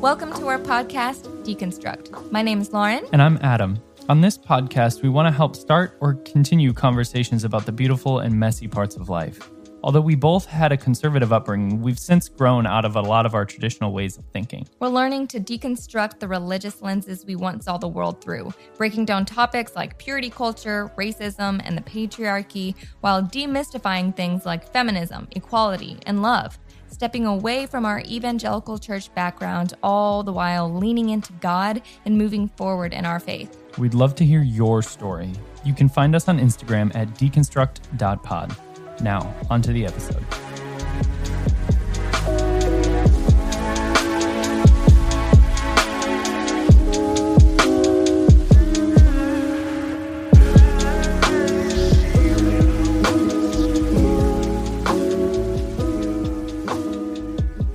Welcome to our podcast, Deconstruct. My name is Lauren. And I'm Adam. On this podcast, we want to help start or continue conversations about the beautiful and messy parts of life. Although we both had a conservative upbringing, we've since grown out of a lot of our traditional ways of thinking. We're learning to deconstruct the religious lenses we once saw the world through, breaking down topics like purity culture, racism, and the patriarchy, while demystifying things like feminism, equality, and love. Stepping away from our evangelical church background, all the while leaning into God and moving forward in our faith. We'd love to hear your story. You can find us on Instagram at deconstruct.pod. Now, onto the episode.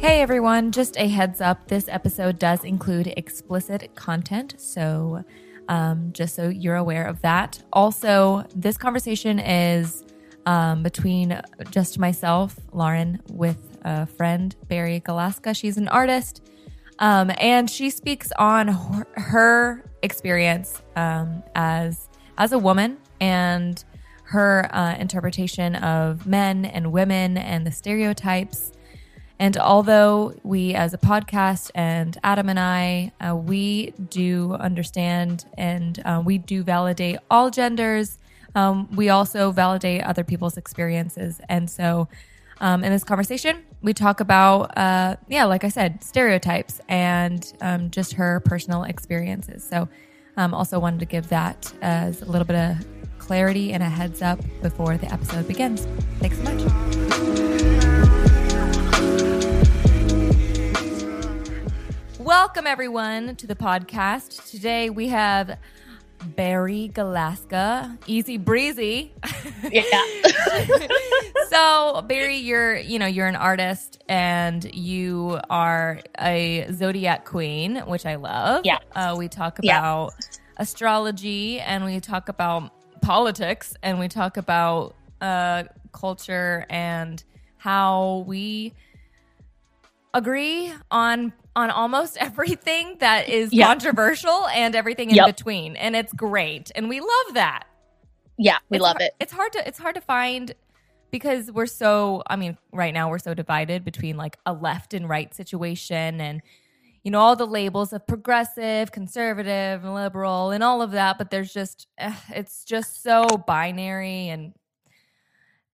Hey everyone, just a heads up this episode does include explicit content, so um, just so you're aware of that. Also, this conversation is um, between just myself, Lauren, with a friend, Barry Galaska. She's an artist, um, and she speaks on her, experience um, as as a woman and her uh, interpretation of men and women and the stereotypes. And although we, as a podcast, and Adam and I, uh, we do understand and uh, we do validate all genders um, we also validate other people's experiences. And so um, in this conversation, we talk about, uh, yeah, like I said, stereotypes and um, just her personal experiences. So um, also wanted to give that as a little bit of clarity and a heads up before the episode begins. Thanks so much. Welcome, everyone, to the podcast. Today we have Barry Galaska, easy breezy. Yeah. so Barry, you're you know you're an artist and you are a zodiac queen, which I love. Yeah. Uh, we talk Yeah. about astrology and we talk about politics and we talk about uh, culture and how we agree on on almost everything that is Yeah. controversial and everything in Yep. between and it's great and we love that Yeah, we It's love har- it. it's hard to it's hard to find because we're so i mean right now we're so divided between like a left and right situation and you know all the labels of progressive conservative liberal and all of that but there's just eh, it's just so binary and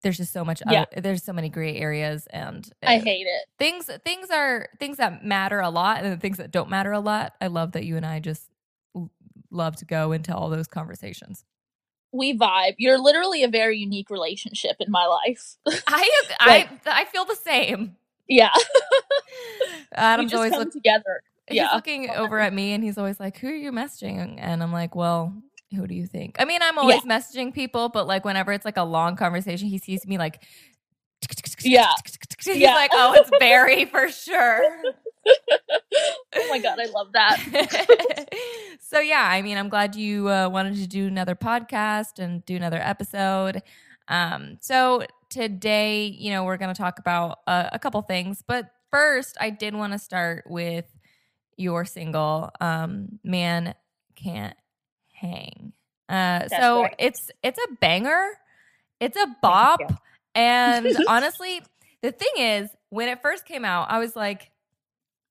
there's just so much Yeah. other- there's so many gray areas and I uh, hate it. things things are things that matter a lot and the things that don't matter a lot i love that you and i just love to go into all those conversations We vibe. You're literally a very unique relationship in my life. i Like- i i feel the same yeah, adam's always look, together. he's Yeah, looking over at me and he's always like who are you messaging and i'm like well who do you think i mean i'm always messaging people but like whenever it's like a long conversation he sees me like Yeah. he's Yeah. like oh it's barry for sure oh my god, I love that. so yeah, I mean, I'm glad you uh, wanted to do another podcast and do another episode. Um, so today, you know, we're going to talk about uh, a couple things, but first, I did want to start with your single, um, "Man Can't Hang." Uh, so right. it's it's a banger, it's a bop, and honestly, the thing is, when it first came out, I was like,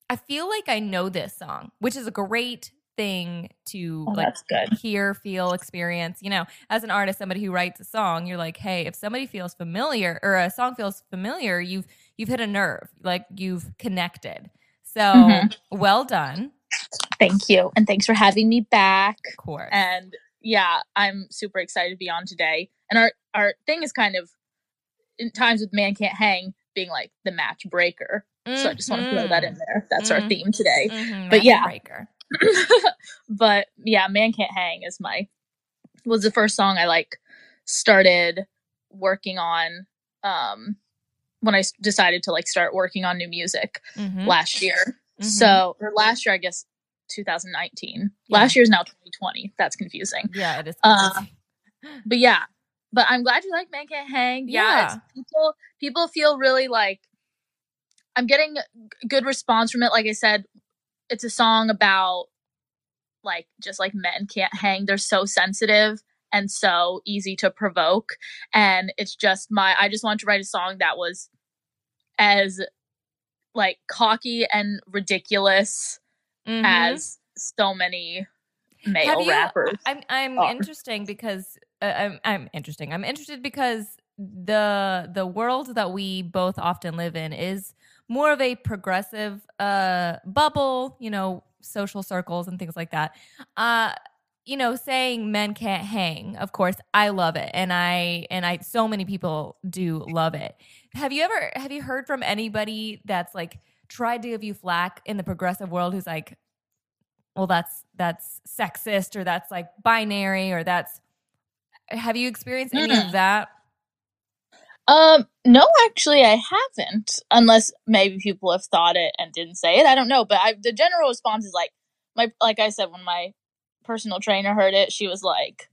I feel like I know this song, which is a great thing to Oh, like hear, feel, experience. You know, as an artist, somebody who writes a song, you're like, hey, if somebody feels familiar or a song feels familiar, you've you've hit a nerve, like you've connected. So Mhm. well done, Thank you, and thanks for having me back. of course. And yeah, I'm super excited to be on today. And our our thing is kind of in times with man can't hang being like the match breaker. So I just want to throw that in there. That's our Mhm. theme today. Mhm, But match yeah. breaker. but yeah, Man Can't Hang is my was the first song I like started working on um when I s- decided to like start working on new music Mhm, last year. mhm. So or last year I guess 2019. Yeah. Last year is now 2020. That's confusing. yeah, it is. uh. But yeah, but I'm glad you like Man Can't Hang. Yeah, Yeah. people people feel really like I'm getting good response from it. Like I said, it's a song about like just like men can't hang. They're so sensitive and so easy to provoke. And it's just my I just wanted to write a song that was as like cocky and ridiculous Mhm. as so many male you- rappers. I'm I'm are. interesting because uh, I'm I'm interesting. I'm interested because the the world that we both often live in is more of a progressive uh bubble, you know, social circles and things like that. Uh you know, saying men can't hang, of course, I love it. And I and I so many people do love it. Have you ever have you heard from anybody that's like tried to give you flack in the progressive world who's like well that's that's sexist or that's like binary or that's have you experienced any Mm. of that Um, no, actually, I haven't. Unless maybe people have thought it and didn't say it. I don't know. But I, the general response is like my, like I said, when my personal trainer heard it, she was like,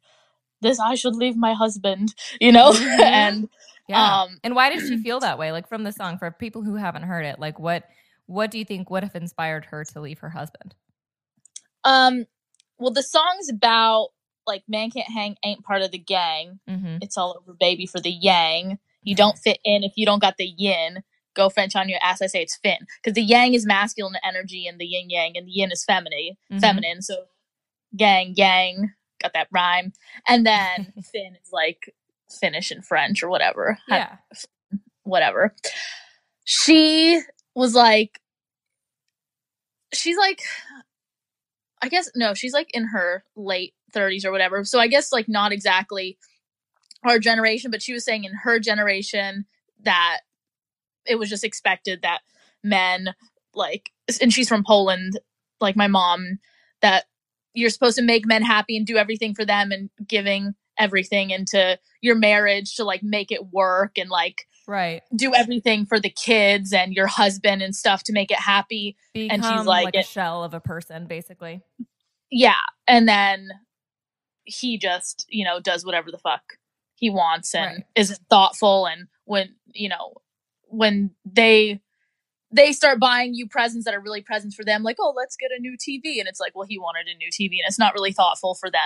"This I should leave my husband," you know. Mhm. and yeah um, and why did she feel that way like from the song for people who haven't heard it like what what do you think would have inspired her to leave her husband um, well, the song's about like man can't hang, ain't part of the gang. mm-hmm. It's all over, baby, for the yang. You don't fit in if you don't got the yin. Go French on your ass. I say it's fin because the yang is masculine energy and the yin yang, and the yin is feminine. Mhm. Feminine. So gang, yang, got that rhyme. And then fin is like Finnish in French or whatever. yeah Whatever. She was like, she's like, I guess no, she's like in her late 30s or whatever. So I guess like not exactly our generation, but she was saying in her generation that it was just expected that men like and she's from Poland, like my mom, that you're supposed to make men happy and do everything for them and giving everything into your marriage to like make it work and like right do everything for the kids and your husband and stuff to make it happy. become she's like, like a it- shell of a person basically Yeah. And then he just, you know, does whatever the fuck he wants and Right. isn't thoughtful and when, you know, when they they start buying you presents that are really presents for them, like, oh, let's get a new TV. And it's like, well, he wanted a new TV and it's not really thoughtful for them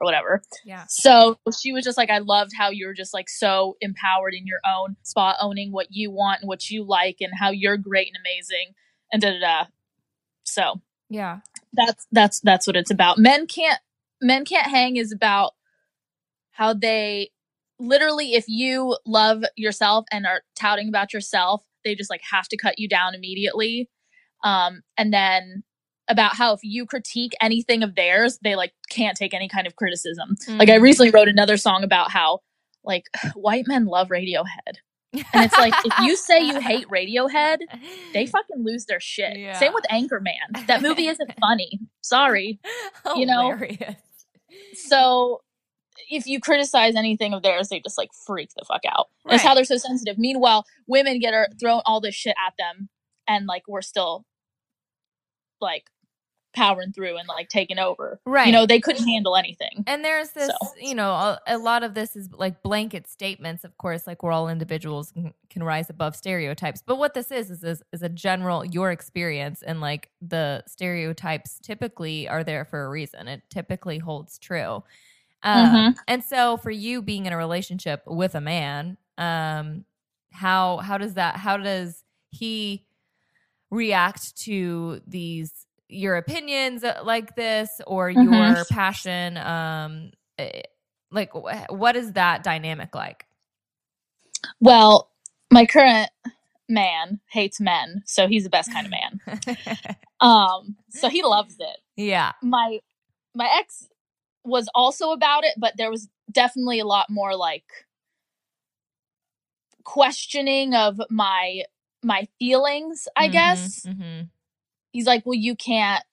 or whatever. yeah So she was just like, I loved how you're just like so empowered in your own spot, owning what you want and what you like and how you're great and amazing and da da da. So yeah that's that's that's what it's about. Men can't men can't hang is about how they literally if you love yourself and are touting about yourself, they just like have to cut you down immediately. Um and then about how if you critique anything of theirs, they like can't take any kind of criticism. Like I Mhm. recently wrote another song about how like white men love Radiohead. And it's like if you say you hate Radiohead, they fucking lose their shit. Yeah. Same with Anchorman. That movie isn't funny. Sorry. you know, So if you criticize anything of theirs, they just like freak the fuck out. That's how they're so sensitive. Meanwhile, women get her thrown all this shit at them, and like we're still like powering through and like taking over. right You know, they couldn't handle anything. And there's this, So. you know, a, a lot of this is like blanket statements. Of course, like we're all individuals and can rise above stereotypes. But what this is is is, is a general your experience, and like the stereotypes typically are there for a reason. It typically holds true. Um, Mhm. And so, for you being in a relationship with a man, um, how how does that? How does he react to these your opinions uh, like this or your Mhm. passion um eh, like wh- what is that dynamic like Well, my current man hates men, so he's the best kind of man. Um, so he loves it. yeah my my ex was also about it but there was definitely a lot more like questioning of my my feelings i Mhm, guess. mhm. he's like well you can't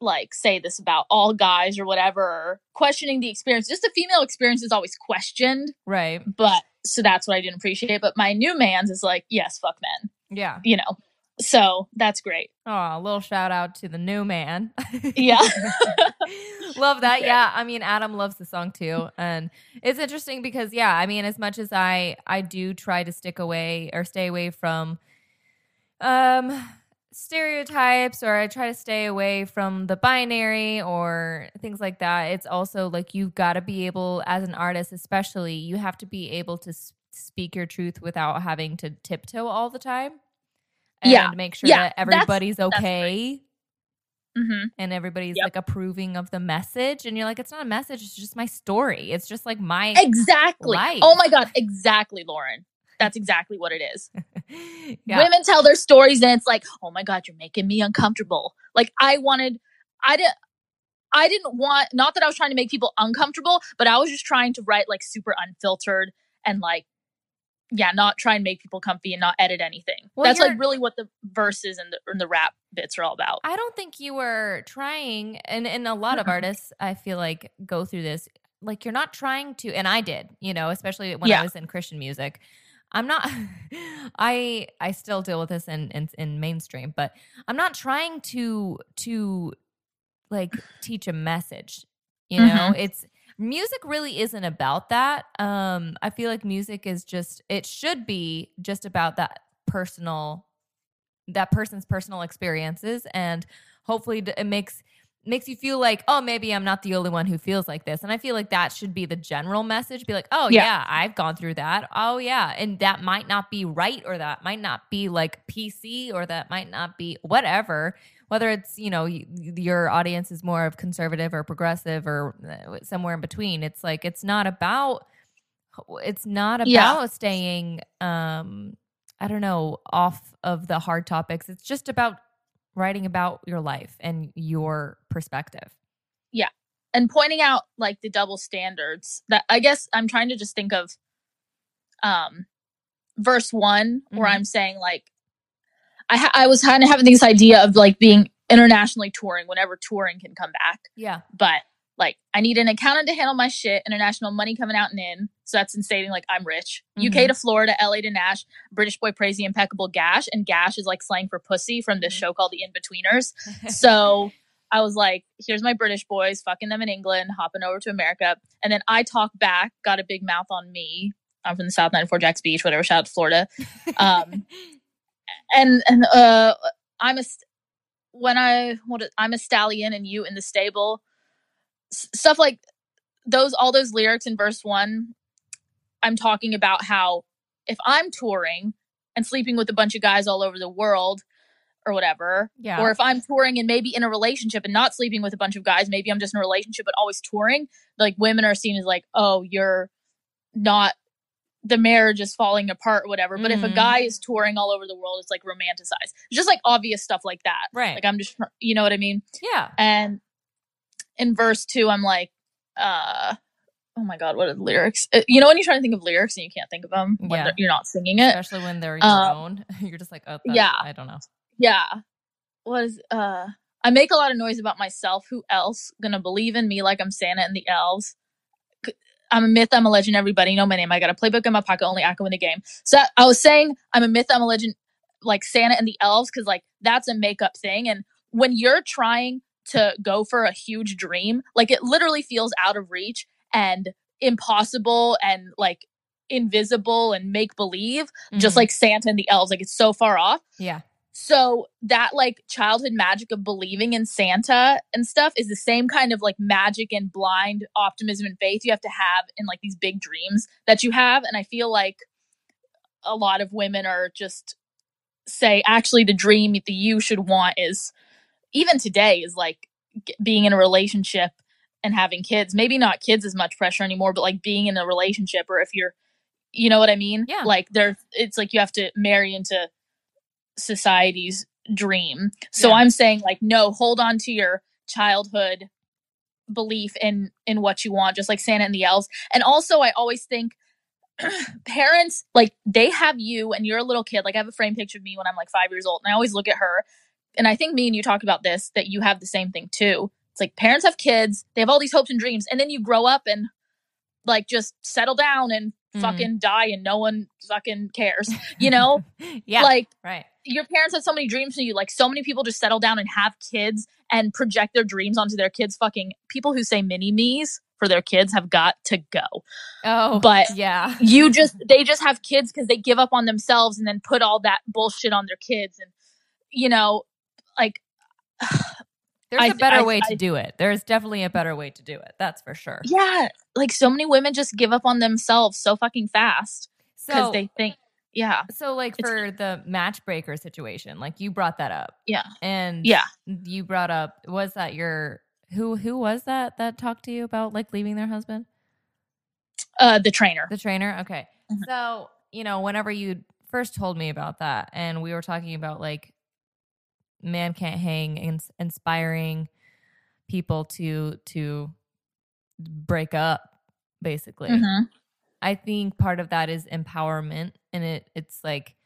like say this about all guys or whatever or questioning the experience. Just the female experience is always questioned right. but so that's what i didn't appreciate. But my new man's is like yes fuck men yeah. you know so that's great oh a little shout out to the new man yeah love that yeah i mean adam loves the song too and it's interesting because yeah i mean as much as i i do try to stick away or stay away from um stereotypes or I try to stay away from the binary or things like that. It's also like you've got to be able, as an artist, especially, you have to be able to speak your truth without having to tiptoe all the time. And Yeah. make sure Yeah, that that's- everybody's that's okay hmm and everybody's Yep. like approving of the message. And you're like, it's not a message, it's just my story. It's just like my. Exactly. Life. Oh my god, exactly, Lauren. That's exactly what it is. yeah. Women tell their stories and it's like, "Oh my god, you're making me uncomfortable." Like I wanted I didn't I didn't want not that I was trying to make people uncomfortable, but I was just trying to write like super unfiltered and like yeah, not try and make people comfy and not edit anything. Well, That's like really what the verses and the, and the rap bits are all about. I don't think you were trying, and and a lot of artists I feel like go through this. Like you're not trying to, and I did, you know, especially when Yeah. I was in Christian music. I'm not. I I still deal with this in, in in mainstream, but I'm not trying to to like teach a message. You know, Mhm. it's music really isn't about that. Um, I feel like music is just it should be just about that personal that person's personal experiences. And hopefully it makes makes you feel like oh maybe i'm not the only one who feels like this. And i feel like that should be the general message. Be like oh Yeah. yeah, i've gone through that. Oh yeah. And that might not be right or that might not be like pc or that might not be whatever whether it's you know y- your audience is more of conservative or progressive or uh, somewhere in between it's like it's not about it's not about Yeah. staying um i don't know off of the hard topics it's just about writing about your life and your perspective Yeah. and pointing out like the double standards that I guess I'm trying to just think of um verse one where Mhm. I'm saying like I ha- I was kind of having this idea of like being internationally touring whenever touring can come back, yeah but like I need an accountant to handle my shit, international money coming out and in, so that's instating like I'm rich. UK to Florida, LA to Nash, British boy praise the impeccable gash, and gash is like slang for pussy from this Mhm. show called The Inbetweeners so I was like, here's my British boys, fucking them in England, hopping over to America. And then I talk back, got a big mouth on me. I'm from the South 94 Jax Beach, whatever, shout out to Florida. Um, and and uh I'm a when I what I'm a stallion and you in the stable. S- stuff like those all those lyrics in verse 1 I'm talking about how if I'm touring and sleeping with a bunch of guys all over the world or whatever, yeah or if I'm touring and maybe in a relationship and not sleeping with a bunch of guys, maybe I'm just in a relationship but always touring, like women are seen as like, oh, you're not the marriage is falling apart or whatever. But if a Mhm. guy is touring all over the world, it's like romanticized. It's just like obvious stuff like that. right Like I'm just you know what I mean? yeah And in verse two, I'm like, uh oh my god, what are the lyrics? Uh, You know when you're trying to think of lyrics and you can't think of them when Yeah. you're not singing it? especially when they're your Um, own you're just like oh yeah. i don't know yeah was uh i make a lot of noise about myself who else gonna believe in me like i'm santa and the elves i'm a myth i'm a legend everybody know my name. I got a playbook in my pocket only echo in the game. So i was saying i'm a myth i'm a legend like santa and the elves because like that's a makeup thing. And when you're trying to go for a huge dream like it literally feels out of reach and impossible and like invisible and make believe just Mhm. like santa and the elves like it's so far off. Yeah so that like childhood magic of believing in Santa and stuff is the same kind of like magic and blind optimism and faith you have to have in like these big dreams that you have. And I feel like a lot of women are just say actually the dream that you should want is even today is like g- being in a relationship and having kids. Maybe not kids as much pressure anymore, but like being in a relationship or if you're you know what I mean? Yeah. Like there it's like you have to marry into society's dream. So Yeah. I'm saying like no, hold on to your childhood belief in in what you want just like Santa and the elves. And also I always think parents like they have you and you're a little kid like I have a frame picture of me when I'm like 5 years old and I always look at her and I think me and you talked about this that you have the same thing too. It's like parents have kids, they have all these hopes and dreams and then you grow up and like just settle down and Mhm. fucking die and no one fucking cares. You know? yeah Like right your parents had so many dreams for you. Like so many people just settle down and have kids and project their dreams onto their kids. Fucking people who say mini me's for their kids have got to go. oh But- yeah You just they just have kids because they give up on themselves and then put all that bullshit on their kids. And you know, like There's I a better I- way to I- do it. There's definitely a better way to do it. That's for sure. yeah, like so many women just give up on themselves so fucking fast because So, they think, yeah, so like it's- for the matchbreaker situation, like you brought that up, yeah, and Yeah. you brought up was that your who who was that that talked to you about like leaving their husband? uh, the trainer. The trainer? Okay. Mhm. So, you know, whenever you first told me about that and we were talking about like man can't hang ins- inspiring people to to break up basically. Mhm. I think part of that is empowerment and it it's like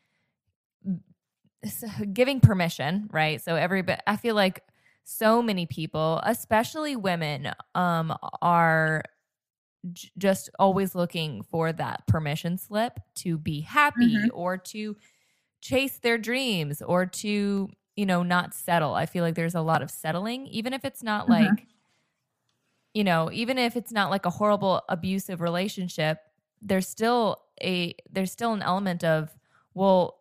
giving permission, right? So every everybody I feel like so many people, especially women, um are j- just always looking for that permission slip to be happy Mhm. or to chase their dreams or to, you know, not settle. I feel like there's a lot of settling even if it's not Mhm. like you know, even if it's not like a horrible abusive relationship, there's still a there's still an element of well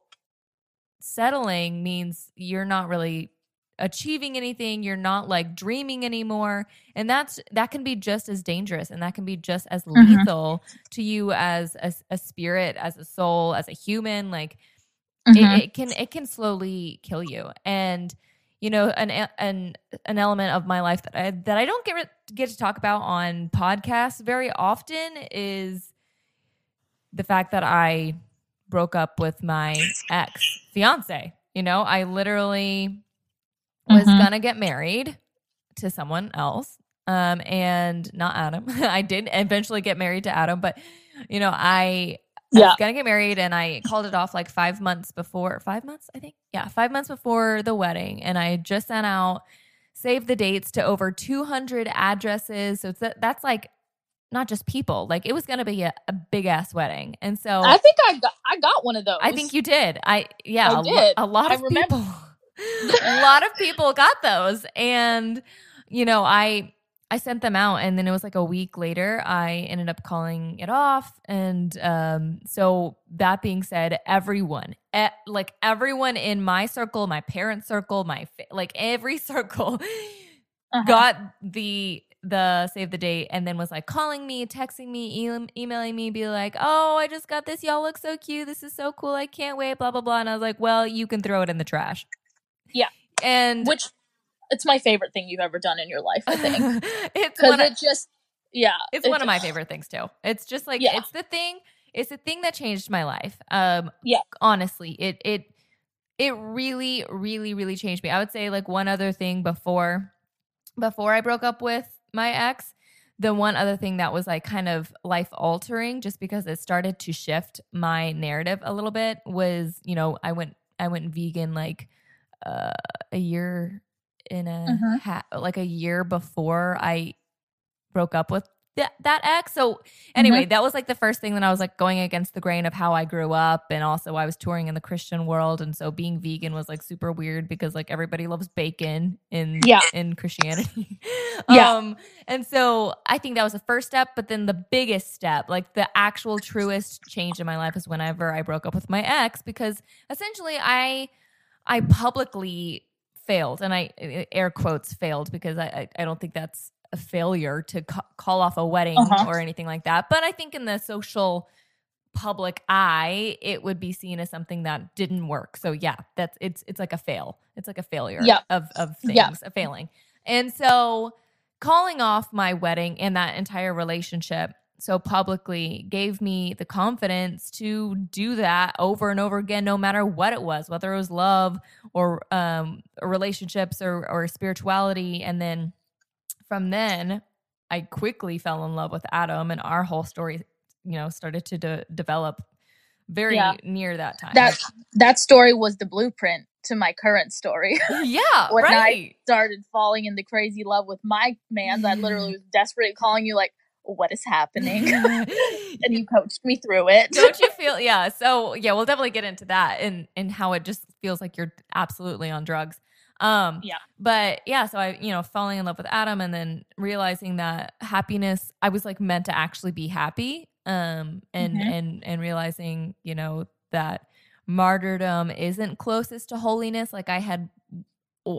settling means you're not really achieving anything, you're not like dreaming anymore, and that's that can be just as dangerous and that can be just as Mhm. lethal to you as a, a spirit, as a soul, as a human like it, it can it can slowly kill you and you know an an an element of my life that I that I don't get get to talk about on podcasts very often is the fact that I broke up with my ex fiance. You know, I literally was Mhm. gonna get married to someone else, um, and not Adam. I did eventually get married to Adam, but you know, I I was gonna get married and I called it off like five months before five months, I think. Yeah, five months before the wedding. And I just sent out save the dates to over 200 addresses. So that, that's like not just people, like it was gonna be a, a big ass wedding. And so I think I got I got one of those. I think you did. I yeah, I a did. a lot I of remember. people, a lot of people got those, and you know, I I sent them out, and then it was like a week later, I ended up calling it off, and um, so that being said, everyone, e- like everyone in my circle, my parents' circle, my fa- like every circle, Uh-huh. got the the save the date and then was like calling me texting me e- emailing me be like oh i just got this y'all look so cute this is so cool i can't wait blah blah blah and i was like well you can throw it in the trash Yeah. and which it's my favorite thing you've ever done in your life. I think it's because one of, it just yeah, it's it one of my favorite things too it's just like Yeah. it's the thing it's the thing that changed my life um Yeah. honestly it it it really really really changed me i would say like one other thing before before i broke up with my ex the one other thing that was like kind of life altering just because it started to shift my narrative a little bit was you know i went i went vegan like uh a year in a Mhm. ha- like a year before i broke up with that, that ex so anyway that was like the first thing that i was like going against the grain of how i grew up and also i was touring in the christian world and so being vegan was like super weird because like everybody loves bacon in Yeah. in christianity Yeah. um and so i think that was the first step but then the biggest step like the actual truest change in my life is whenever i broke up with my ex because essentially i i publicly failed and i air quotes failed because i i, I don't think that's a failure to ca- call off a wedding Uh-huh. or anything like that but i think in the social public eye it would be seen as something that didn't work so yeah that's it's it's like a fail it's like a failure Yeah. of of things Yeah. a failing and so calling off my wedding and that entire relationship so publicly gave me the confidence to do that over and over again no matter what it was whether it was love or um relationships or or spirituality and then from then i quickly fell in love with adam and our whole story you know started to de- develop very Yeah. near that time that that story was the blueprint to my current story. yeah when I started falling into crazy love with my man, I literally mm-hmm. was desperately calling you like, "What is happening?" and you coached me through it. don't you feel yeah so yeah we'll definitely get into that and and how it just feels like you're absolutely on drugs um Yeah. but yeah so i you know falling in love with adam and then realizing that happiness i was like meant to actually be happy um and Mhm. and and realizing you know that martyrdom isn't closest to holiness like I had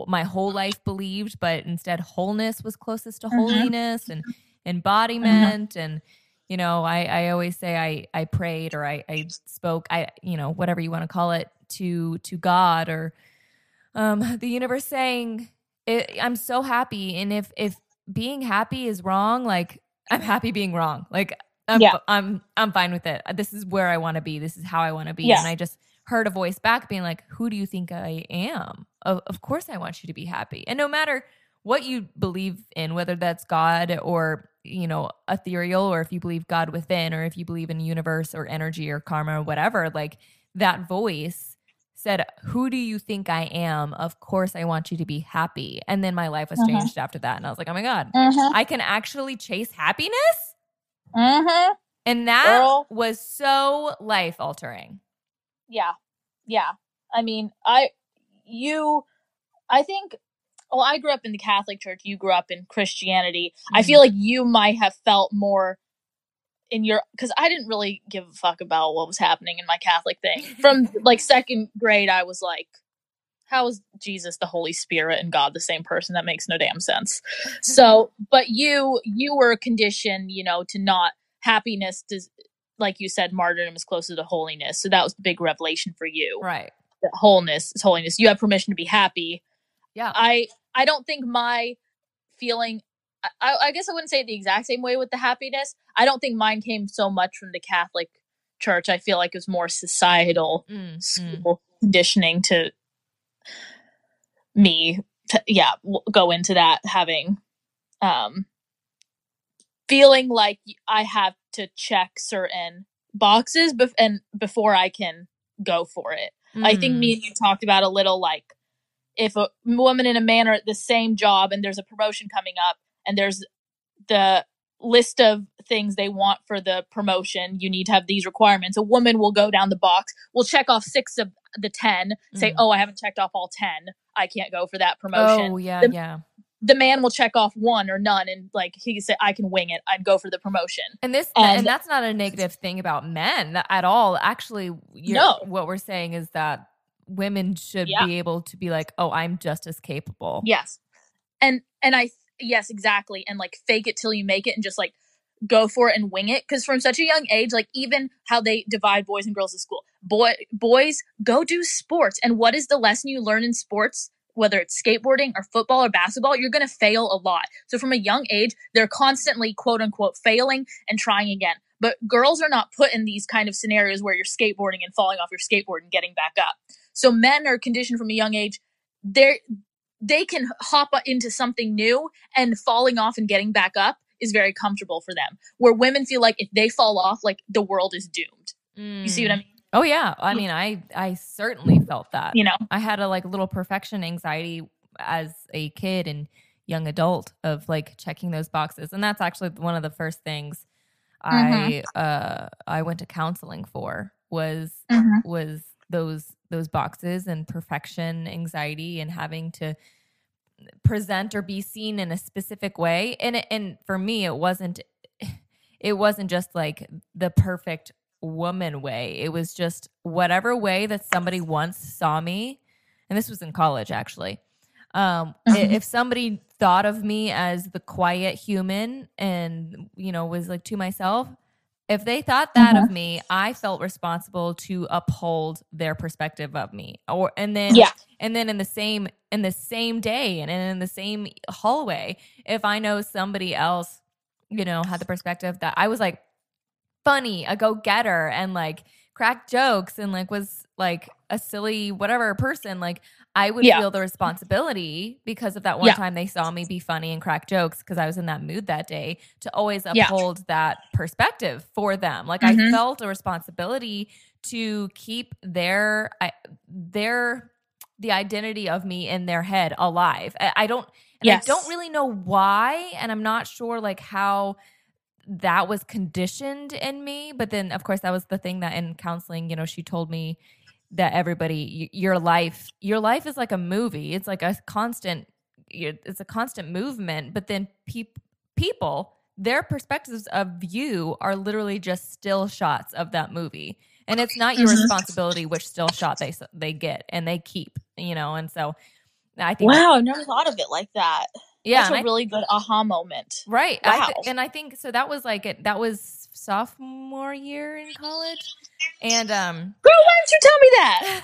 my whole life believed, but instead wholeness was closest to Mhm. holiness and embodiment and you know I, I always say I, I prayed or I, I spoke I you know whatever you want to call it to to God or um, the universe saying it, I'm so happy and if if being happy is wrong like I'm happy being wrong. Like I'm Yeah. I'm I'm fine with it. This is where I want to be. This is how I want to be. Yeah. and I just heard a voice back being like who do you think I am? Of, of course I want you to be happy. And no matter what you believe in whether that's God or you know ethereal or if you believe God within or if you believe in universe or energy or karma or whatever like that voice said, Who do you think I am? Of course, I want you to be happy. And then my life was Mhm. changed after that. And I was like, Oh my God, Mm-hmm. I can actually chase happiness. Mm-hmm. And that Girl. was so life altering. Yeah. Yeah. I mean, I, you, I think, well, I grew up in the Catholic Church. You grew up in Christianity. I feel like you might have felt more in your, because I didn't really give a fuck about what was happening in my Catholic thing. From like second grade, I was like, how is Jesus, the Holy Spirit, and God the same person? That makes no damn sense. So, but you, you were conditioned, you know, to not happiness does, like you said, martyrdom is closer to holiness. So that was the big revelation for you. Right. That wholeness is holiness. You have permission to be happy. Yeah. I I don't think my feeling. I, I guess I wouldn't say it the exact same way with the happiness. I don't think mine came so much from the Catholic Church. I feel like it was more societal Mm, mm. school conditioning to me. To, yeah, go into that having, um, feeling like I have to check certain boxes bef- and before I can go for it. I think Mm. me and you talked about a little like if a woman and a man are at the same job and there's a promotion coming up and there's the list of things they want for the promotion, you need to have these requirements. A woman will go down the box, will check off six of the 10, say, Mm. Oh, I haven't checked off all 10. I can't go for that promotion. Oh, yeah, The- yeah. The man will check off one or none and like he say, I can wing it. I'd go for the promotion. And this, and, And- that's not a negative thing about men at all. Actually, No. what we're saying is that women should Yeah. be able to be like, oh, I'm just as capable. Yes. And and I yes, exactly. And like fake it till you make it and just like go for it and wing it because from such a young age like even how they divide boys and girls at school boy boys go do sports and what is the lesson you learn in sports whether it's skateboarding or football or basketball you're going to fail a lot so from a young age they're constantly quote unquote failing and trying again but girls are not put in these kind of scenarios where you're skateboarding and falling off your skateboard and getting back up so men are conditioned from a young age they're they can hop into something new and falling off and getting back up is very comfortable for them. Where women feel like if they fall off, like the world is doomed. You see what I Mm. mean? Oh yeah. I mean, I I certainly felt that. You know? I had a like little perfection anxiety as a kid and young adult of like checking those boxes. And that's actually one of the first things I uh I went to counseling for was was those those boxes and perfection anxiety and having to present or be seen in a specific way. And and for me it wasn't it wasn't just like the perfect woman way. It was just whatever way that somebody once saw me. And this was in college actually. Um, Mhm. if somebody thought of me as the quiet human and you know was like to myself, if they thought that of uh-huh. me, I felt responsible to uphold their perspective of me. Or and then Yeah. and then in the same in the same day and in the same hallway, if I know somebody else, you know, had the perspective that I was like funny, a go getter, and like crack jokes and like was like a silly whatever person, like I would Yeah. feel the responsibility because of that one Yeah. time they saw me be funny and crack jokes because I was in that mood that day to always Yeah. uphold that perspective for them. Like I Mhm. felt a responsibility to keep their I, their the identity of me in their head alive. I, I don't and Yes. I don't really know why and I'm not sure like how that was conditioned in me, but then of course that was the thing that in counseling, you know, she told me that everybody your life your life is like a movie. It's like a constant it's a constant movement, but then peop- people their perspectives of you are literally just still shots of that movie. and it's not your Mhm. responsibility which still shot they they get and they keep. You know, and so I think Wow, I never thought of it like that. Yeah, That's a I really good aha moment. Right. I Wow. th- and I think so that was like it that was sophomore year in college. And um Girl, why didn't you tell me that?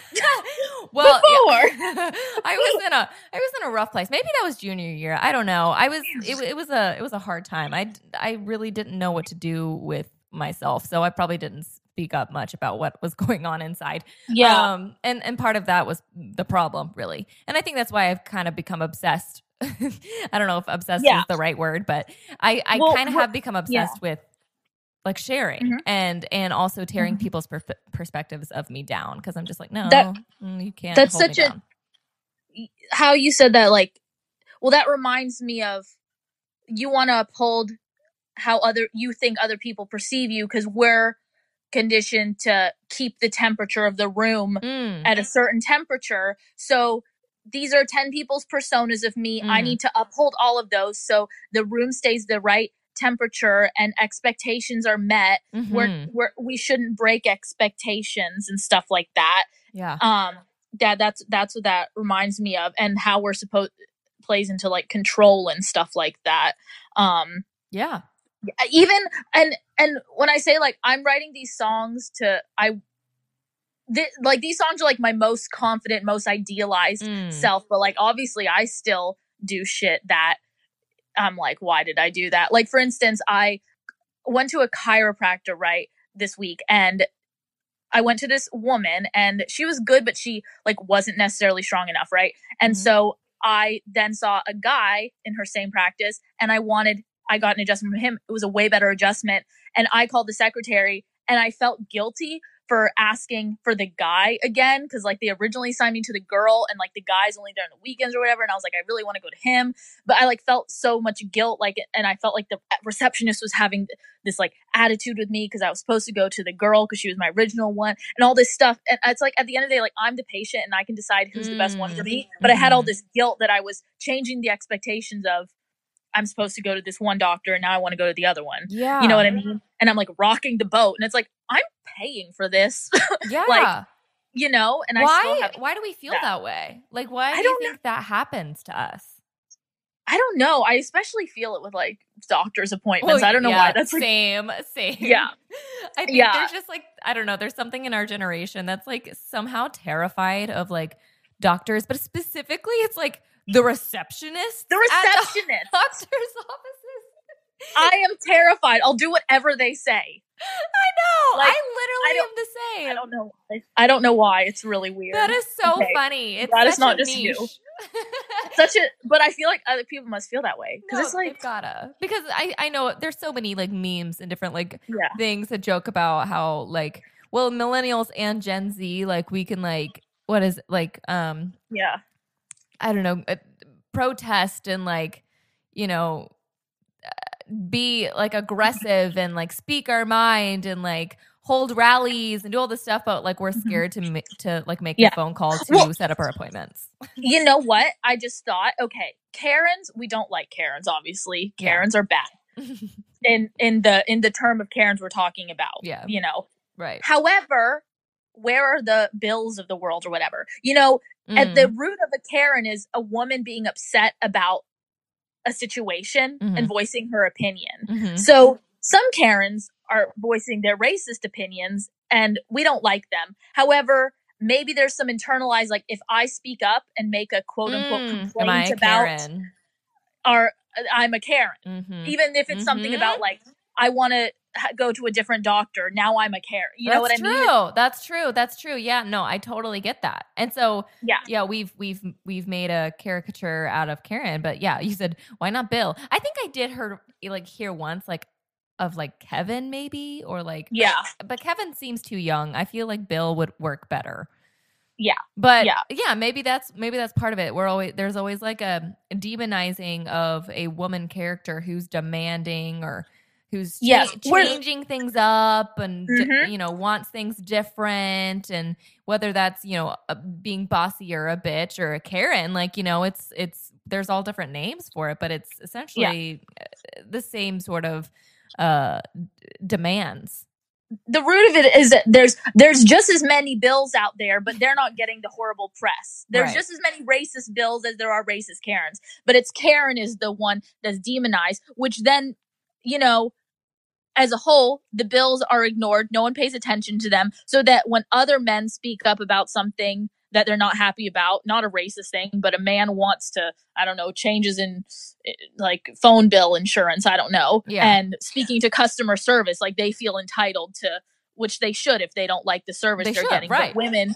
well. Before. I was in a I was in a rough place. Maybe that was junior year. I don't know. I was it, it was a it was a hard time. I I really didn't know what to do with myself. So I probably didn't speak up much about what was going on inside. Yeah. Um, and and part of that was the problem, really. And I think that's why I've kind of become obsessed. I don't know if obsessed Yeah. is the right word, but I I Well, kind of have become obsessed with like sharing Mhm. and and also tearing Mhm. people's per- perspectives of me down because I'm just like no, That- mm, you can't. that's such a- down. How you said that, like, well, that reminds me of you want to uphold how other you think other people perceive you because we're conditioned to keep the temperature of the room Mm, at a certain temperature. So these are 10 people's personas of me. I Mm. need to uphold all of those so the room stays the right temperature and expectations are met. We're, mhm. we're we shouldn't break expectations and stuff like that. yeah, Um that that's that's what that reminds me of and how we're supposed plays into like control and stuff like that. Um yeah, even and and when i say like i'm writing these songs to i th- like these songs are like my most confident most idealized Mm. self but like obviously i still do shit that i'm like why did i do that like for instance i went to a chiropractor right this week and i went to this woman and she was good but she like wasn't necessarily strong enough right and Mhm. so i then saw a guy in her same practice and i wanted i got an adjustment from him it was a way better adjustment and i called the secretary and i felt guilty for asking for the guy again because like they originally signed me to the girl and like the guy's only there on the weekends or whatever and i was like i really want to go to him but i like felt so much guilt like and i felt like the receptionist was having this like attitude with me because i was supposed to go to the girl because she was my original one and all this stuff and it's like at the end of the day like i'm the patient and i can decide who's the best one for me but i had all Mhm. this guilt that i was changing the expectations of i'm supposed to go to this one doctor and now i want to go to the other one yeah. you know what i mean and i'm like rocking the boat and it's like i'm paying for this Yeah. Like, you know and i still why? Why do we feel that. that, way? Like, why I do you think that happens to us? i don't know i especially feel it with like doctor's oh, appointments Well, i don't know yeah, why that's like same, same. Yeah. I think Yeah. there's just like I don't know. There's something in our generation that's like somehow terrified of like doctors, but specifically, it's like the receptionist. the receptionist doctor's offices. i am terrified i'll do whatever they say I know. Like, I I literally don't- am the same. i don't know why. i don't know why it's really weird That is so Okay. funny. It's That is not just you. such a but i feel like other people must feel that way because No, it's like gotta because I I know there's so many like memes and different like yeah things that joke about how like well millennials and Gen Z like we can like what is it, like um yeah I don't know uh, protest and like you know uh, be like aggressive and like speak our mind and like hold rallies and do all this stuff but like we're Mhm. scared to ma- to like make Yeah. a phone call to Well- set up our appointments. you know what i just thought okay karens we don't like karens obviously Yeah. karens are bad in in the in the term of karens we're talking about Yeah. you know right. however where are the bills of the world or whatever you know at the Mm. root of a karen is a woman being upset about a situation Mhm. and voicing her opinion Mhm. so some karens are voicing their racist opinions and we don't like them however maybe there's some internalized like if i speak up and make a quote unquote Mm, complaint about Karen? our i'm a karen Mhm. even if it's something about like i want to go to a different doctor now i'm a karen you know what i That's mean true. That's true. That's true. Yeah, no, I totally get that. And so, Yeah. yeah, we've we've we've made a caricature out of Karen, but yeah, you said why not Bill? I think I did hear like hear once like of like Kevin maybe or like yeah but Kevin seems too young. I feel like Bill would work better. Yeah. But Yeah. yeah, maybe that's maybe that's part of it. We're always there's always like a demonizing of a woman character who's demanding or who's Yes, we're- changing things up and Mhm. you know wants things different and whether that's you know a, being bossy or a bitch or a Karen like you know it's it's there's all different names for it but it's essentially uh, the same sort of uh d- demands the root of it is that there's there's just as many bills out there, but they're not getting the horrible press. There's Right. just as many racist bills as there are racist Karens, but it's Karen is the one that's demonized, which then, you know, as a whole, the bills are ignored. No one pays attention to them, so that when other men speak up about something that they're not happy about, not a racist thing, but a man wants to, I don't know, changes in eh, like phone bill insurance, I don't know, Yeah. and speaking to customer service, like they feel entitled to, which they should if they don't like the service They are getting. right. But women,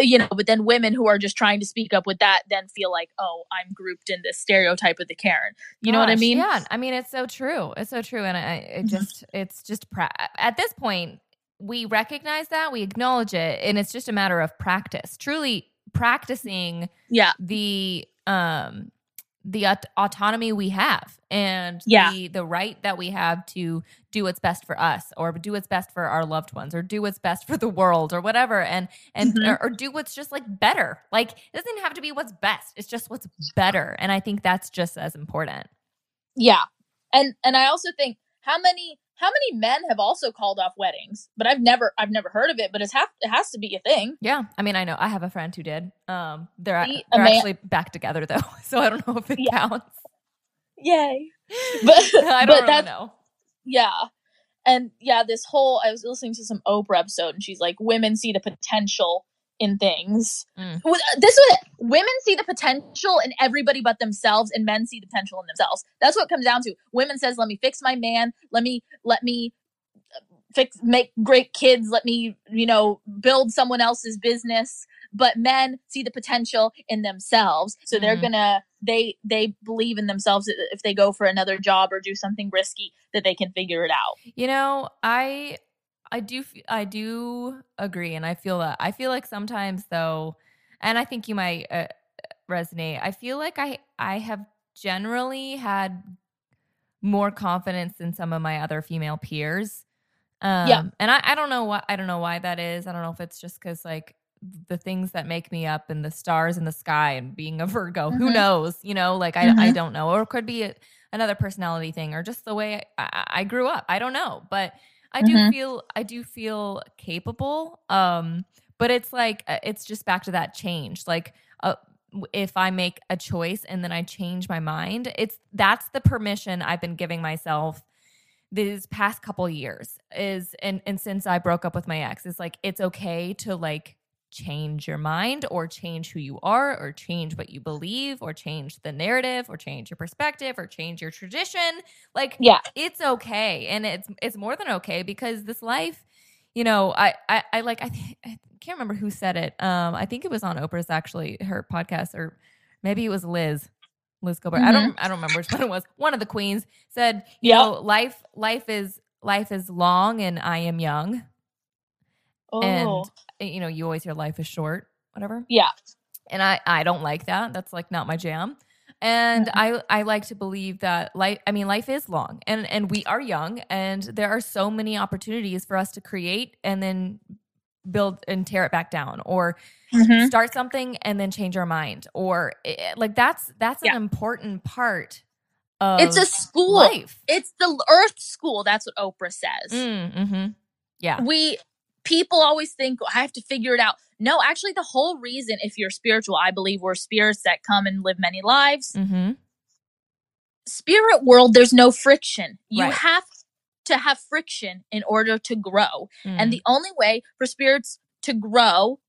you know, but then women who are just trying to speak up with that then feel like, oh, I'm grouped in this stereotype of the Karen. You know what I mean? Yeah, I mean it's so true. It's so true, and I, it Mhm. just it's just pra- at this point we recognize that we acknowledge it, and it's just a matter of practice. Truly practicing Yeah. the um the aut- autonomy we have and Yeah. the the right that we have to do what's best for us or do what's best for our loved ones or do what's best for the world or whatever and and Mhm. or, or do what's just like better like it doesn't have to be what's best it's just what's better and i think that's just as important Yeah. And and I also think how many how many men have also called off weddings? But I've never I've never heard of it, but it's have it has to be a thing. yeah i mean i know i have a friend who did um they're, See, they're man- actually back together though so i don't know if it Yeah. counts Yay. But i don't but really know yeah. And yeah, this whole I was listening to some Oprah episode and she's like women see the potential in things. Mm. This is women see the potential in everybody but themselves and men see the potential in themselves. That's what it comes down to. Women says let me fix my man, let me let me uh, fix make great kids, let me, you know, build someone else's business. But men see the potential in themselves. So they're Mhm. gonna they they believe in themselves if they go for another job or do something risky that they can figure it out. You know, I I do I do agree and I feel that. I feel like sometimes though and I think you might uh, resonate. I feel like I I have generally had more confidence than some of my other female peers. Um Yeah. and I I don't know why I don't know why that is. I don't know if it's just cuz like the things that make me up and the stars in the sky and being a Virgo. Who Mhm. knows? You know, like I I Mhm. don't know or it could be a, another personality thing or just the way I, I, I grew up. I don't know, but I do Mhm. feel I do feel capable. Um, but it's like uh, it's just back to that change. Like uh, if I make a choice and then I change my mind, it's that's the permission I've been giving myself these past couple years is and and since I broke up with my ex it's like it's okay to like change your mind or change who you are or change what you believe or change the narrative or change your perspective or change your tradition. Like Yeah. it's okay. And it's it's more than okay because this life you know i i, I like I, th- I can't remember who said it. Um i think it was on oprah's actually her podcast or maybe it was liz liz gilbert. I don't i don't remember which one it was. One of the queens said you Yep. know life life is life is long and i am young. Oh. and you know you always hear life is short whatever yeah. and I I don't like that. That's like not my jam. And Mhm. I I like to believe that life I mean life is long and and we are young and there are so many opportunities for us to create and then build and tear it back down or Mhm. start something and then change our mind or eh, like that's that's Yeah. an important part of It's a school. life. It's the Earth School. That's what Oprah says. Mm, mhm. Yeah. We people always think I have to figure it out. No, actually, the whole reason, if you're spiritual, I believe we're spirits that come and live many lives. Mhm. Spirit world, there's no friction. You Right. have to have friction in order to grow. Mm. And the only way for spirits to grow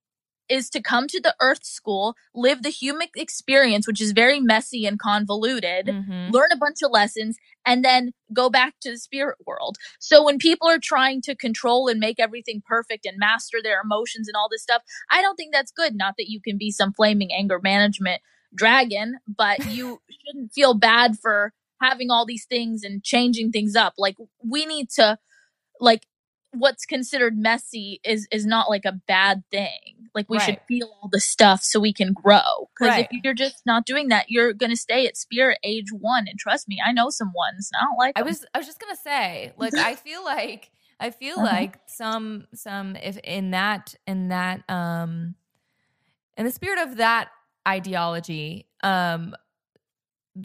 is to come to the earth school, live the human experience, which is very messy and convoluted, Mhm. learn a bunch of lessons, and then go back to the spirit world. So when people are trying to control and make everything perfect and master their emotions and all this stuff, I don't think that's good. Not that you can be some flaming anger management dragon, but you shouldn't feel bad for having all these things and changing things up. Like we need to like what's considered messy is is not like a bad thing. Like we should feel all the stuff so we can grow. Because Right. if you're just not doing that, you're gonna stay at spirit age one. And trust me, I know some ones. I don't like. I was I was just gonna say, like I feel like I feel Uh-huh. like some some if in that in that um in the spirit of that ideology, um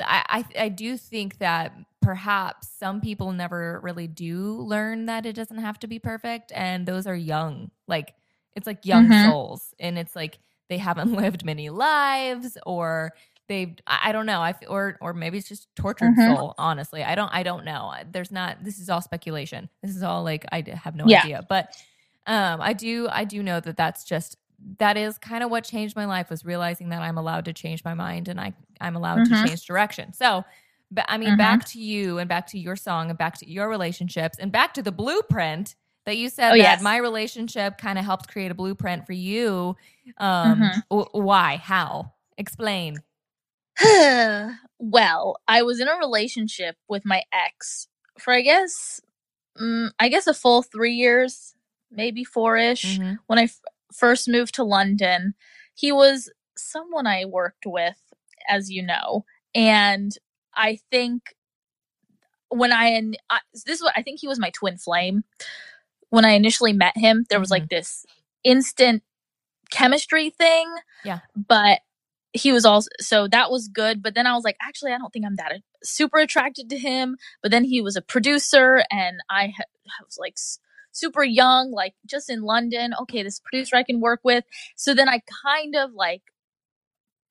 I I, I do think that perhaps some people never really do learn that it doesn't have to be perfect and those are young like it's like young Mhm. souls and it's like they haven't lived many lives or they've i don't know I or or maybe it's just tortured Mhm. soul honestly i don't i don't know there's not this is all speculation this is all like I have no Yeah. idea but um i do i do know that that's just that is kind of what changed my life was realizing that i'm allowed to change my mind and i i'm allowed Mhm. to change direction so but i mean Mhm. back to you and back to your song and back to your relationships and back to the blueprint that you said Oh, that yes. my relationship kind of helped create a blueprint for you um Mhm. w- why how explain well, I was in a relationship with my ex for I guess mm, I guess a full 3 years, maybe 4ish. Mhm. When I f- first moved to London, he was someone I worked with as you know, and I think when I, in- I this is what I think he was my twin flame. When I initially met him, there was like mm-hmm. this instant chemistry thing. Yeah. But he was also so that was good. But then I was like, actually, I don't think I'm that super attracted to him. But then he was a producer, and I, ha- I was like s- super young, like just in London. Okay, this producer I can work with. So then I kind of like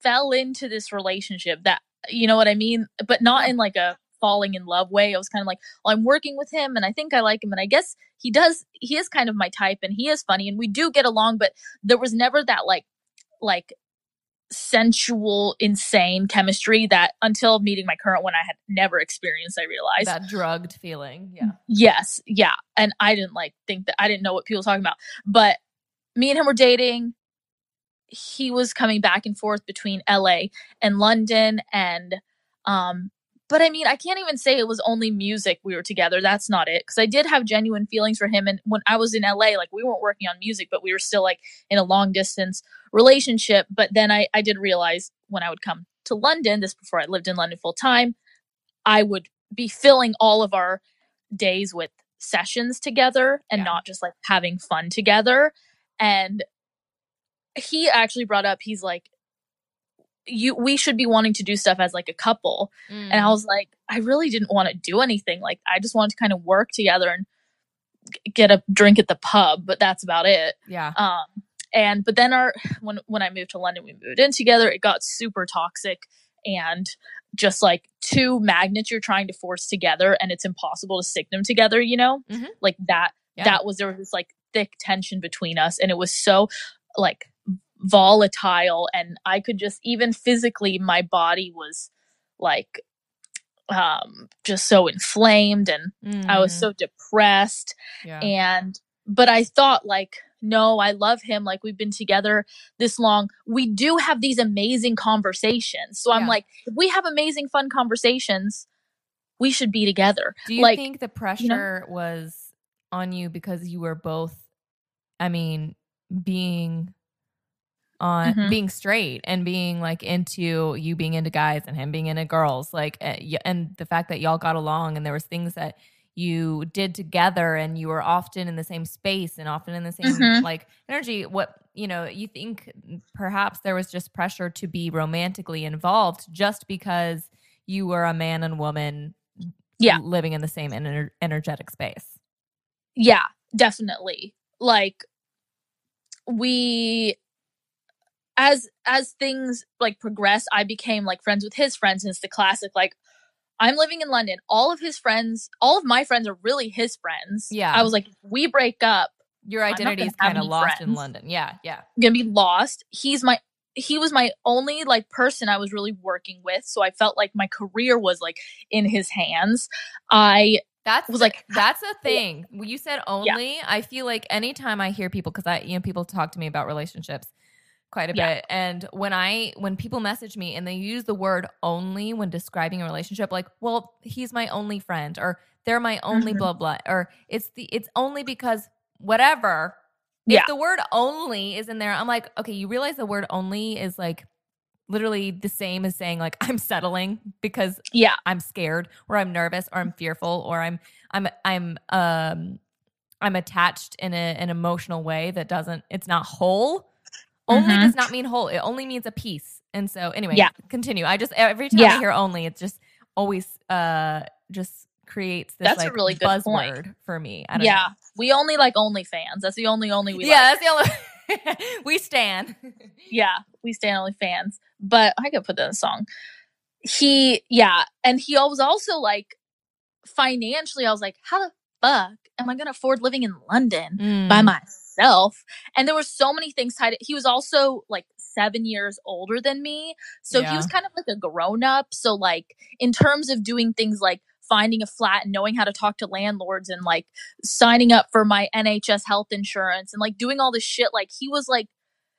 fell into this relationship that you know what I mean, but not in like a falling in love way. I was kind of like, well, I'm working with him and I think I like him and I guess he does he is kind of my type and he is funny and we do get along, but there was never that like like sensual insane chemistry that until meeting my current one I had never experienced I realized. that drugged feeling yeah mm, Yes, yeah. And I didn't like think that I didn't know what people were talking about. But me and him were dating. He was coming back and forth between LA and London and um but I mean I can't even say it was only music we were together. That's not it cuz I did have genuine feelings for him and when I was in LA like we weren't working on music but we were still like in a long distance relationship but then I I did realize when I would come to London this before I lived in London full time I would be filling all of our days with sessions together and Yeah. not just like having fun together and he actually brought up he's like you we should be wanting to do stuff as like a couple and Mm. i was like i really didn't want to do anything like i just wanted to kind of work together and g- get a drink at the pub but that's about it yeah um and but then our when when i moved to london we moved in together it got super toxic and just like two magnets you're trying to force together and it's impossible to stick them together you know Mhm. like that Yeah. that was there was this like thick tension between us and it was so like volatile and i could just even physically my body was like um just so inflamed and i was Mhm. so depressed yeah. and but i thought like no i love him like we've been together this long. We do have these amazing conversations. So i'm Yeah. like if we have amazing fun conversations we should be together. Do you like think the pressure was on you because you were both, I mean, being on Mhm. being straight and being like into you being into guys and him being into girls, like, uh, and the fact that y'all got along and there was things that you did together and you were often in the same space and often in the same Mhm. like energy. What you know, you think perhaps there was just pressure to be romantically involved just because you were a man and woman Yeah. living in the same ener- energetic space. yeah definitely like we as as things like progress i became like friends with his friends and it's the classic like i'm living in london all of his friends all of my friends are really his friends Yeah. i was like if we break up Your identity is kind of lost in. London. Yeah, yeah. I'm gonna be lost he's my he was my only like person i was really working with so i felt like my career was like in his hands i That's was the- like- that's a thing. You said only, I feel like anytime I hear people, because I you know people talk to me about relationships quite a Yeah. bit, and when I when people message me and they use the word only when describing a relationship, like, well, he's my only friend, or they're my only Mhm. blah blah, or it's the it's only because whatever. Yeah. If the word only is in there, I'm like, okay, you realize the word only is like literally the same as saying like I'm settling because yeah I'm scared or I'm nervous or I'm fearful or I'm I'm I'm um I'm attached in a, an emotional way that doesn't it's not whole. Only Mhm. does not mean whole. It only means a piece. And so anyway, Yeah. continue. I just every time Yeah. I hear only, it's just always uh just creates this That's a really good buzzword point. for me. Yeah, know. we only like OnlyFans. That's the only only we yeah, like. that's the only we stand. Yeah, we stand OnlyFans. But I could put that in a song. He, yeah, and he was also like financially. I was like, how the fuck am I gonna afford living in London by Mm. Myself? And there were so many things tied. He was also like seven years older than me, so he was kind of like a grown up. So like in terms of doing things like finding a flat and knowing how to talk to landlords and like signing up for my NHS health insurance and like doing all this shit, like he was like.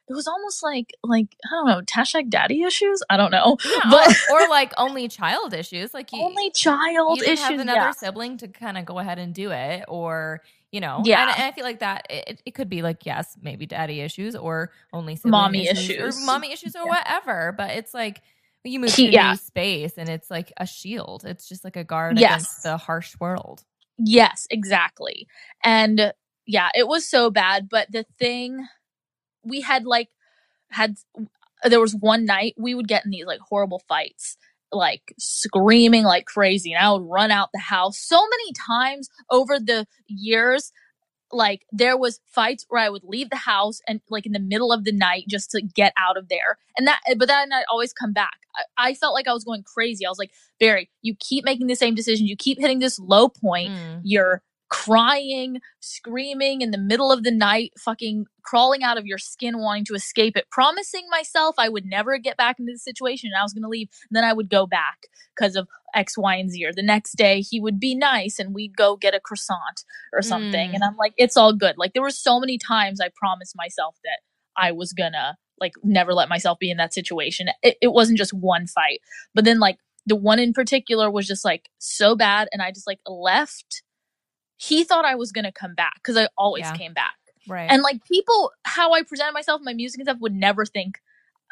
It was almost like like I don't know hashtag daddy issues. I don't know, Yeah, but or, or like only child issues. Like you, only child you issues. have another yeah. sibling to kind of go ahead and do it, or you know, Yeah. And, and I feel like that it, it could be like yes, maybe daddy issues or only Mommy issues, issues. or mommy issues or Yeah. whatever. But it's like you move He- to a yeah. new space and it's like a shield. It's just like a guard Yes. against the harsh world. Yes, exactly. And yeah, it was so bad. But the thing, we had like, had, there was one night we would get in these like horrible fights, like screaming like crazy. And I would run out the house so many times over the years. Like there was fights where I would leave the house and like in the middle of the night just to get out of there. And that, but then I'd always come back. I, I felt like I was going crazy. I was like, Barry, you keep making the same decision. You keep hitting this low point Mm. you're crying, screaming in the middle of the night, fucking crawling out of your skin, wanting to escape it, promising myself I would never get back into the situation and I was going to leave. Then I would go back because of X, Y, and Z. Or the next day he would be nice and we'd go get a croissant or something. Mm. And I'm like, it's all good. Like there were so many times I promised myself that I was gonna like never let myself be in that situation. It, it wasn't just one fight, but then like the one in particular was just like so bad and I just like left. He thought I was gonna come back because I always Yeah. came back. Right. And like people, how I presented myself, my music and stuff would never think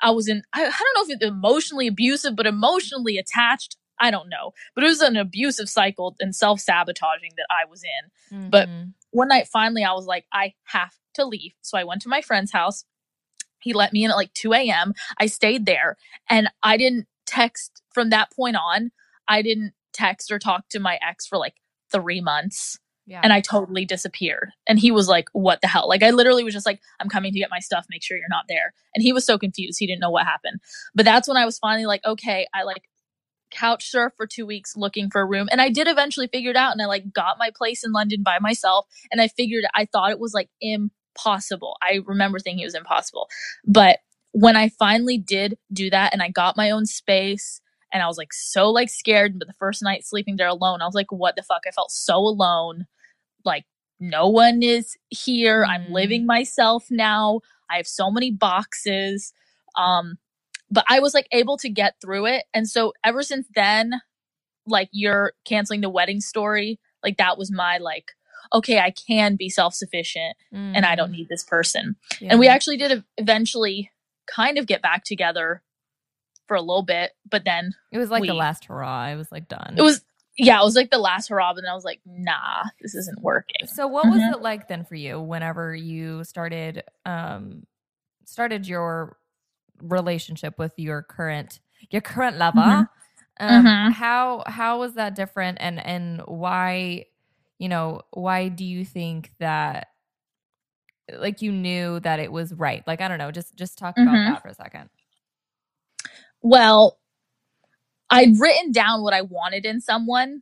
I was in. I, I don't know if it's emotionally abusive, but emotionally attached. I don't know, but it was an abusive cycle and self sabotaging that I was in. but- Mhm. One night, finally, I was like, I have to leave. So I went to my friend's house. He let me in at like 2 a.m. I stayed there and I didn't text from that point on. I didn't text or talk to my ex for like three months yeah. and I totally disappeared. And he was like, What the hell? Like, I literally was just like, I'm coming to get my stuff, make sure you're not there. And he was so confused. He didn't know what happened. But that's when I was finally like, Okay, I like couch surf for two weeks looking for a room. And I did eventually figure it out. And I like got my place in London by myself. And I figured, I thought it was like impossible. I remember thinking it was impossible. But when I finally did do that and I got my own space, and I was like so like scared. But the first night sleeping there alone, I was like, what the fuck? I felt so alone. Like no one is here. I'm Mm. living myself now. I have so many boxes. Um, but I was like able to get through it. And so ever since then, like you're canceling the wedding story, like that was my like, okay, I can be self sufficient and I don't need this person. Yeah. And we actually did eventually kind of get back together for a little bit, but then It was like the last hurrah. I was like done. it was yeah, it was like the last hurrah, but then I was like, nah, this isn't working. So what was Mhm. it like then for you whenever you started um started your relationship with your current your current lover? Mhm. Um Mhm. how how was that different and and why you know, why do you think that like you knew that it was right? Like I don't know, just just talk about Mhm. that for a second. Well, I'd written down what I wanted in someone.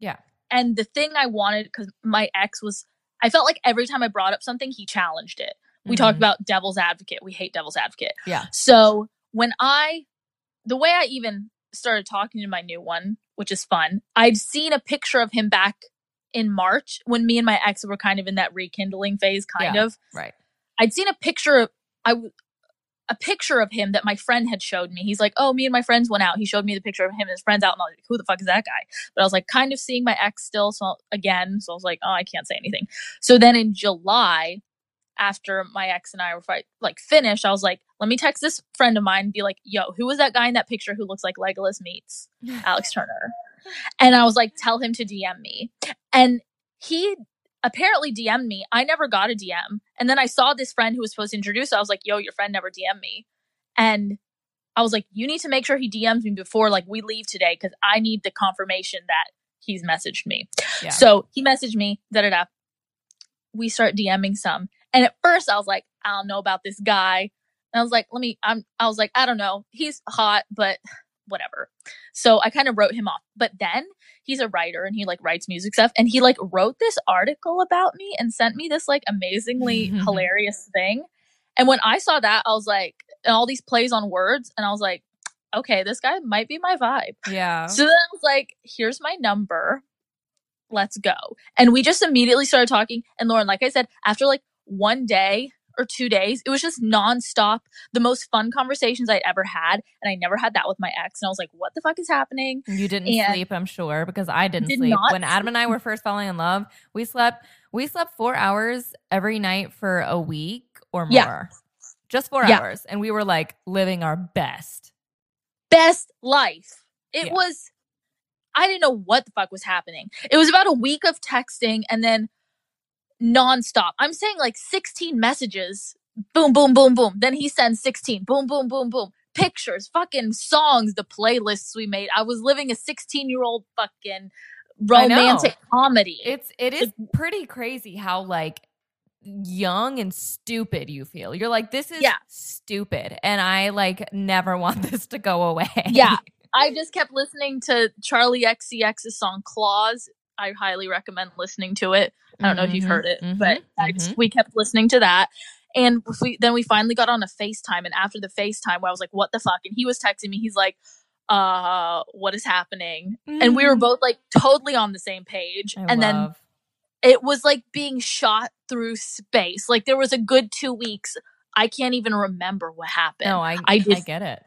Yeah. And the thing I wanted, because my ex was, I felt like every time I brought up something, he challenged it. We talked Mhm. about devil's advocate. We hate devil's advocate. Yeah. So when I, the way I even started talking to my new one, which is fun, I'd seen a picture of him back in March when me and my ex were kind of in that rekindling phase, kind Yeah. of. Right. I'd seen a picture of I a picture of him that my friend had showed me. He's like, "Oh, me and my friends went out." He showed me the picture of him and his friends out, and I was like, "Who the fuck is that guy?" But I was like, kind of seeing my ex still, so again, so I was like, "Oh, I can't say anything." So then in July, after my ex and I were fight, like finished, I was like, "Let me text this friend of mine and be like, yo, who was that guy in that picture who looks like Legolas meets Alex Turner?" And I was like, "Tell him to DM me," and he apparently DM'd me. I never got a DM. And then I saw this friend who was supposed to introduce. I was like, yo, your friend never DM'd me. And I was like, you need to make sure he DMs me before like we leave today because I need the confirmation that he's messaged me. Yeah. So he messaged me, da da da. We start DMing some. And at first I was like, I don't know about this guy. And I was like, let me, I'm, I was like, I don't know. He's hot, but whatever. So I kind of wrote him off. But then he's a writer and he like writes music stuff. And he like wrote this article about me and sent me this like amazingly hilarious thing. And when I saw that, I was like, and all these plays on words, and I was like, okay, this guy might be my vibe. Yeah. So then I was like, here's my number. Let's go. And we just immediately started talking. And Lauren, like I said, after like one day or two days, it was just nonstop, the most fun conversations I'd ever had. And I never had that with my ex. And I was like, what the fuck is happening? You didn't And- sleep, I'm sure, because I didn't Did sleep. When Adam and I were first falling in love, we slept we slept 4 hours every night for a week or more. Yeah. Just 4 Yeah. hours and we were like living our best. Best life. It Yeah. was, I didn't know what the fuck was happening. It was about a week of texting and then nonstop. I'm saying like 16 messages. Boom, boom, boom, boom. Then he sends 16. Boom, boom, boom, boom. Pictures, fucking songs, the playlists we made. I was living a 16 year old fucking romantic comedy. It's it is pretty crazy how like young and stupid you feel. You're like this is Yeah. stupid and I like never want this to go away. Yeah. I just kept listening to Charli XCX's song Claws. I highly recommend listening to it. I don't know if you've Mhm, heard it, mhm, but I just, mhm. we kept listening to that. And we, then we finally got on a FaceTime. And after the FaceTime, where I was like, what the fuck? And he was texting me. He's like, uh, what is happening? And we were Mhm. both like totally on the same page. I and then it was like being shot through space. Like there was a good two weeks. I can't even remember what happened. no, I I I, get it.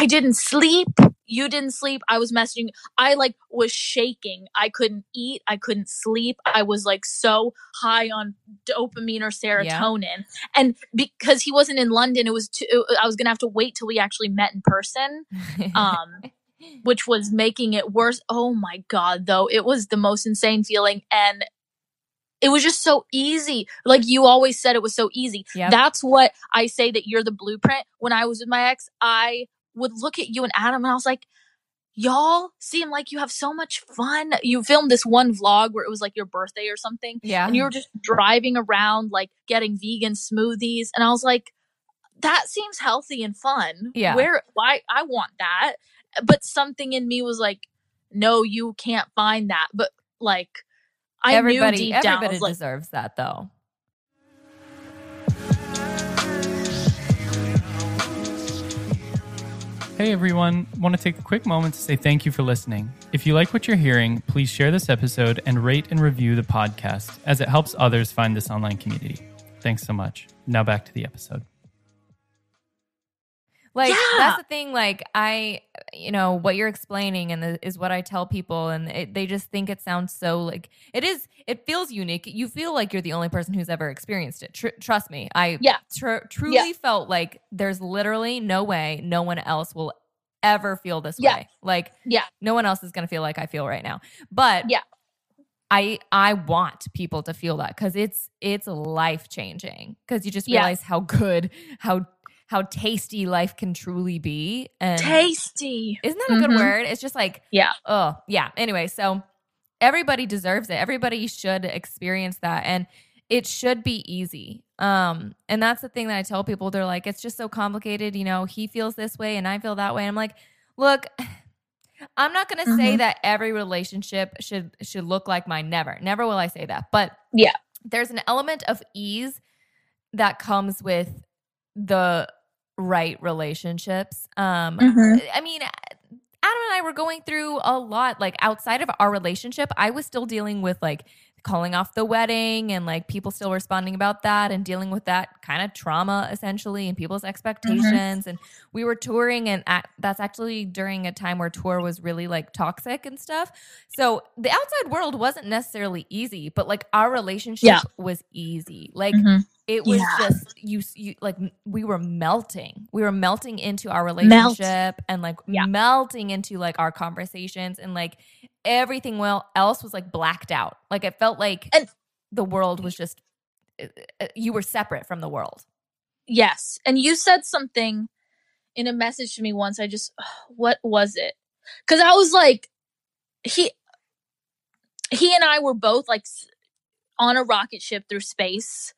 I didn't sleep. You didn't sleep. I was messaging. I like was shaking. I couldn't eat. I couldn't sleep. I was like so high on dopamine or serotonin. And because he wasn't in London, it was too, I was gonna have to wait till we actually met in person. Um, which was making it worse. Oh my god, though, it was the most insane feeling, and it was just so easy. Like you always said, it was so easy. Yep. That's what I say that you're the blueprint. When I was with my ex, I would look at you and Adam and I was like, y'all seem like you have so much fun. You filmed this one vlog where it was like your birthday or something. yeah. And you were just driving around, like getting vegan smoothies. And I was like, that seems healthy and fun. Yeah. Where, why, I want that. But something in me was like, no, you can't find that. But like, I everybody knew deep down, I everybody like, deserves that though. Hey everyone, want to take a quick moment to say thank you for listening. If you like what you're hearing, please share this episode and rate and review the podcast as it helps others find this online community. Thanks so much. Now back to the episode. Like Yeah. that's the thing. Like I, you know, what you're explaining and the, is what I tell people, and it, they just think it sounds so like it is. It feels unique. You feel like you're the only person who's ever experienced it. Tr- trust me, I Yeah. tr- truly felt like there's literally no way no one else will ever feel this Yeah. way. Like Yeah. no one else is gonna feel like I feel right now. But Yeah. I I want people to feel that because it's it's life changing because you just Yeah. realize how good how how tasty life can truly be and tasty. isn't that a good Mhm. word? It's just like Yeah. oh yeah. Anyway, so everybody deserves it. Everybody should experience that and it should be easy. Um and that's the thing that I tell people they're like it's just so complicated, you know, he feels this way and I feel that way. And I'm like, look, I'm not going to say Mhm. that every relationship should should look like mine never. Never will I say that. But Yeah. There's an element of ease that comes with the right relationships. Um Mhm. I mean, Adam and I were going through a lot. Like outside of our relationship, I was still dealing with like calling off the wedding and like people still responding about that and dealing with that kind of trauma essentially and people's expectations. And we were touring, and at, that's actually during a time where tour was really like toxic and stuff. So the outside world wasn't necessarily easy, but like our relationship Yeah. was easy. Like Mhm. It was Yeah. just you, you like we were melting we were melting into our Melt. relationship and like Yeah. melting into like our conversations and like everything well else was like blacked out like it felt like And- the world was just uh, uh, you were separate from the world Yes. And you said something in a message to me once. I just, what was it? Because I was like, he, he and I were both like on a rocket ship through space,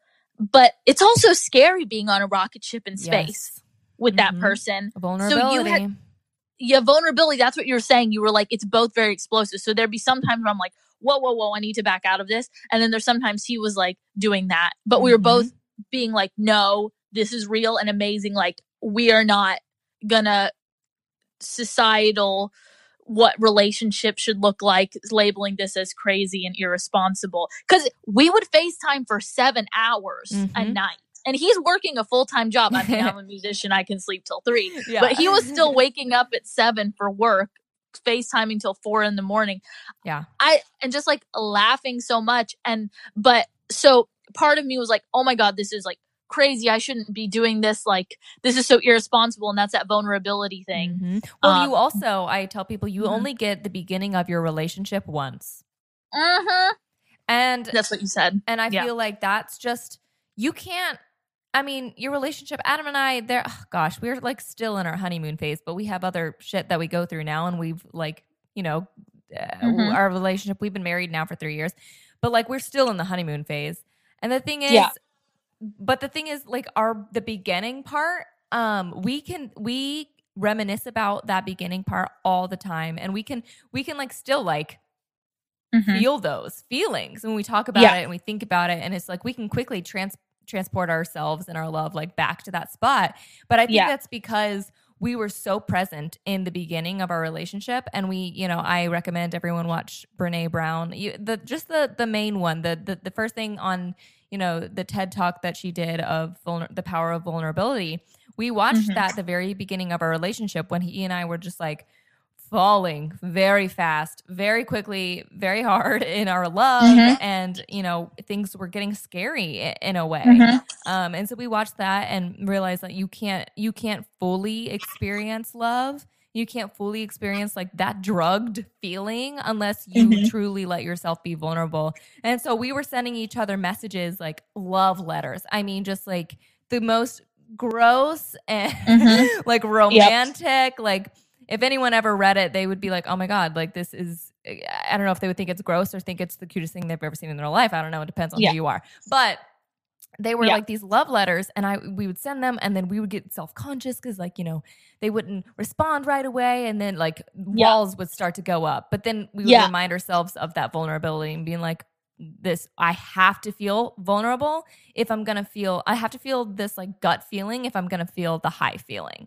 but it's also scary being on a rocket ship in space Yes. with that Mhm. person. Vulnerability. Yeah, vulnerability. That's what you were saying. You were like, it's both very explosive. So there'd be sometimes where I'm like, whoa, whoa, whoa, I need to back out of this. And then there's sometimes he was like doing that. But we were Mhm. both being like, no, this is real and amazing. Like, we are not gonna societal what relationship should look like labeling this as crazy and irresponsible. Because we would facetime for seven hours a Mhm. night. And he's working a full-time job. I mean i'm a musician. I can sleep till three. Yeah. but he was still waking up at seven for work facetiming till four in the morning. Yeah. i and just like laughing so much. And but so part of me was like oh my god this is like crazy i shouldn't be doing this like this is so irresponsible and that's that vulnerability thing Mhm. Well, Um, you also, I tell people, you Mhm. only get the beginning of your relationship once, mm-hmm. and that's what you said and I yeah. feel like that's just you can't. I mean, your relationship, Adam and I, there. Oh gosh, we're like still in our honeymoon phase, but we have other shit that we go through now, and we've like, you know, uh, Mhm. our relationship. We've been married now for three years, but like we're still in the honeymoon phase. And the thing is, Yeah. But the thing is, like our the beginning part, um, we can we reminisce about that beginning part all the time, and we can we can like still like Mhm. feel those feelings when we talk about Yeah. it and we think about it and it's like we can quickly trans- transport ourselves and our love like back to that spot but i think Yeah. that's because we were so present in the beginning of our relationship and we you know i recommend everyone watch brene brown you, the just the the main one the, the the first thing on you know the ted talk that she did of vulner- the power of vulnerability we watched Mhm. that at the very beginning of our relationship when he and i were just like falling very fast, very quickly, very hard in our love, Mhm. and you know things were getting scary in a way. Mhm. Um, and so we watched that and realized that you can't you can't fully experience love. You can't fully experience like that drugged feeling unless you Mhm. truly let yourself be vulnerable. And so we were sending each other messages like love letters. I mean, just like the most gross and Mhm. like romantic. Like if anyone ever read it, they would be like, "Oh my god, like this is." I don't know if they would think it's gross or think it's the cutest thing they've ever seen in their life. I don't know. It depends on Yeah. who you are, but they were Yeah. like these love letters and i we would send them and then we would get self-conscious because like you know they wouldn't respond right away and then like Yeah. walls would start to go up but then we would Yeah. remind ourselves of that vulnerability and being like this i have to feel vulnerable if i'm gonna feel i have to feel this like gut feeling if i'm gonna feel the high feeling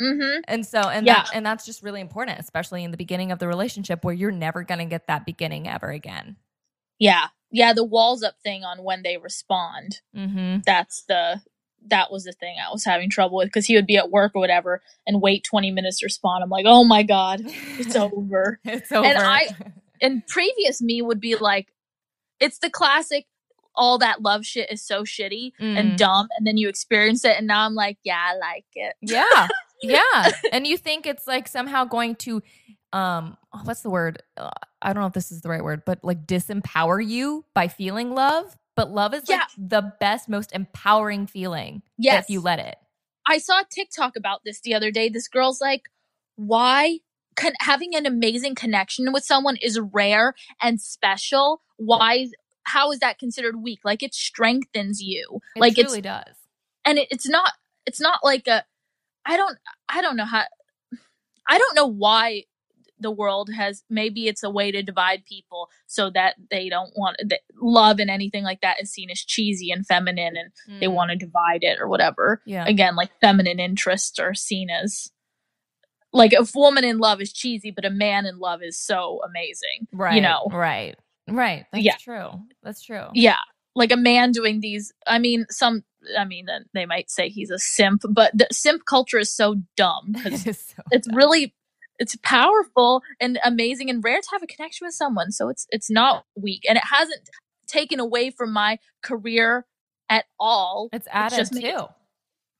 Mhm. and so and Yeah. that, and that's just really important especially in the beginning of the relationship where you're never gonna get that beginning ever again Yeah. Yeah, the walls up thing on when they respond. mm-hmm That's the that was the thing I was having trouble with because he would be at work or whatever and wait 20 minutes to respond. I'm like, oh my God, it's over. it's over And I- and previous me would be like, it's the classic, all that love shit is so shitty Mm. and dumb. And then you experience it. And now I'm like, yeah, I like it. Yeah. Yeah. and you think it's like somehow going to um what's the word? Uh, I don't know if this is the right word, but like disempower you by feeling love, but love is like the best most empowering feeling Yes. if you let it. I saw a TikTok about this the other day. This girl's like, why con- having an amazing connection with someone is rare and special? Why? How is that considered weak? Like it strengthens you. It like it really does. and it, it's not. It's not like a. I don't. I don't know how. I don't know why the world has. Maybe it's a way to divide people so that they don't want that love and anything like that is seen as cheesy and feminine, and they Mm. want to divide it or whatever Yeah. again like feminine interests are seen as like a woman in love is cheesy but a man in love is so amazing Right. you know Right. Right. That's Yeah. true. That's true. yeah like a man doing these i mean some i mean they might say he's a simp but the simp culture is so dumb 'cause It is so it's dumb. really it's powerful and amazing and rare to have a connection with someone so it's it's not weak and it hasn't taken away from my career at all it's added just made it too.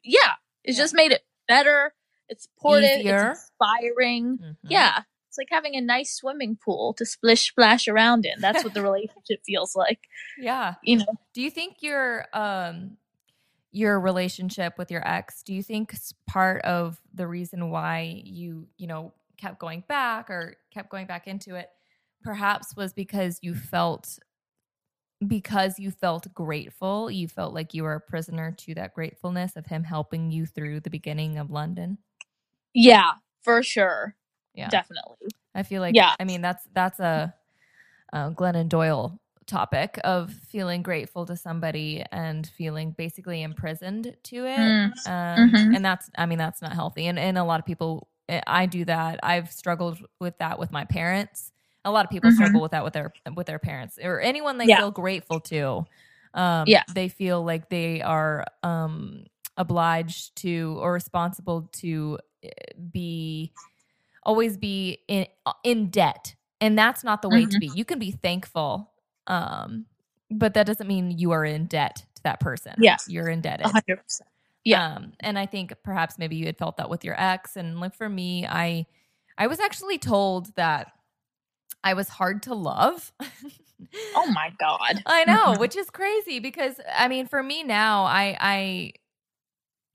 yeah it's Yeah. just made it better it's supportive Easier. it's inspiring Mhm. yeah it's like having a nice swimming pool to splish splash around in that's what the relationship feels like Yeah. you know Do you think your um your relationship with your ex, do you think part of the reason why you, you know, kept going back or kept going back into it perhaps was because you felt because you felt grateful, you felt like you were a prisoner to that gratefulness of him helping you through the beginning of London? Yeah, for sure. Yeah. Definitely. I feel like Yeah. I mean that's that's a, a Glennon Doyle topic of feeling grateful to somebody and feeling basically imprisoned to it. Mm. Um, Mhm. And that's I mean that's not healthy. And and a lot of people I do that. I've struggled with that with my parents. A lot of people Mhm. struggle with that with their with their parents or anyone they Yeah. feel grateful to. Um, Yeah. they feel like they are um, obliged to or responsible to eh, be always be in in debt and that's not the way Mm-hmm. to be you can be thankful um but that doesn't mean you are in debt to that person Yes. you're indebted A hundred percent. Yeah. um and i think perhaps maybe you had felt that with your ex and like for me i i was actually told that i was hard to love Oh my god. I know, which is crazy because I mean, for me now, I I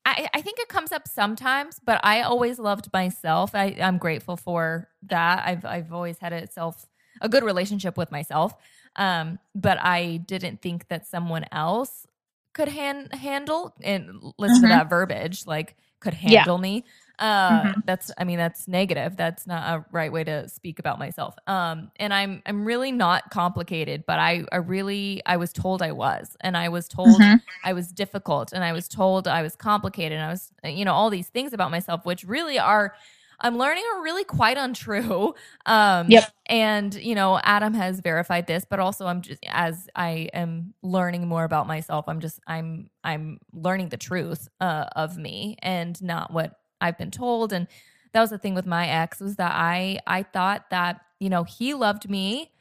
I, I think it comes up sometimes, but I always loved myself. I, I'm grateful for that. I've I've always had a self a good relationship with myself. Um, but I didn't think that someone else could han- handle and listen to Mhm. that verbiage like could Yeah. handle me. Uh, Mhm. that's I mean that's negative. That's not a right way to speak about myself. Um, and I'm I'm really not complicated, but I I really I was told I was, and I was told Mhm. I was difficult, and I was told I was complicated, and I was you know all these things about myself, which really are. I'm learning are really quite untrue. Um, Yep. And you know, Adam has verified this, but also I'm just as I am learning more about myself, I'm just I'm I'm learning the truth uh, of me and not what I've been told. And that was the thing with my ex was that I I thought that you know he loved me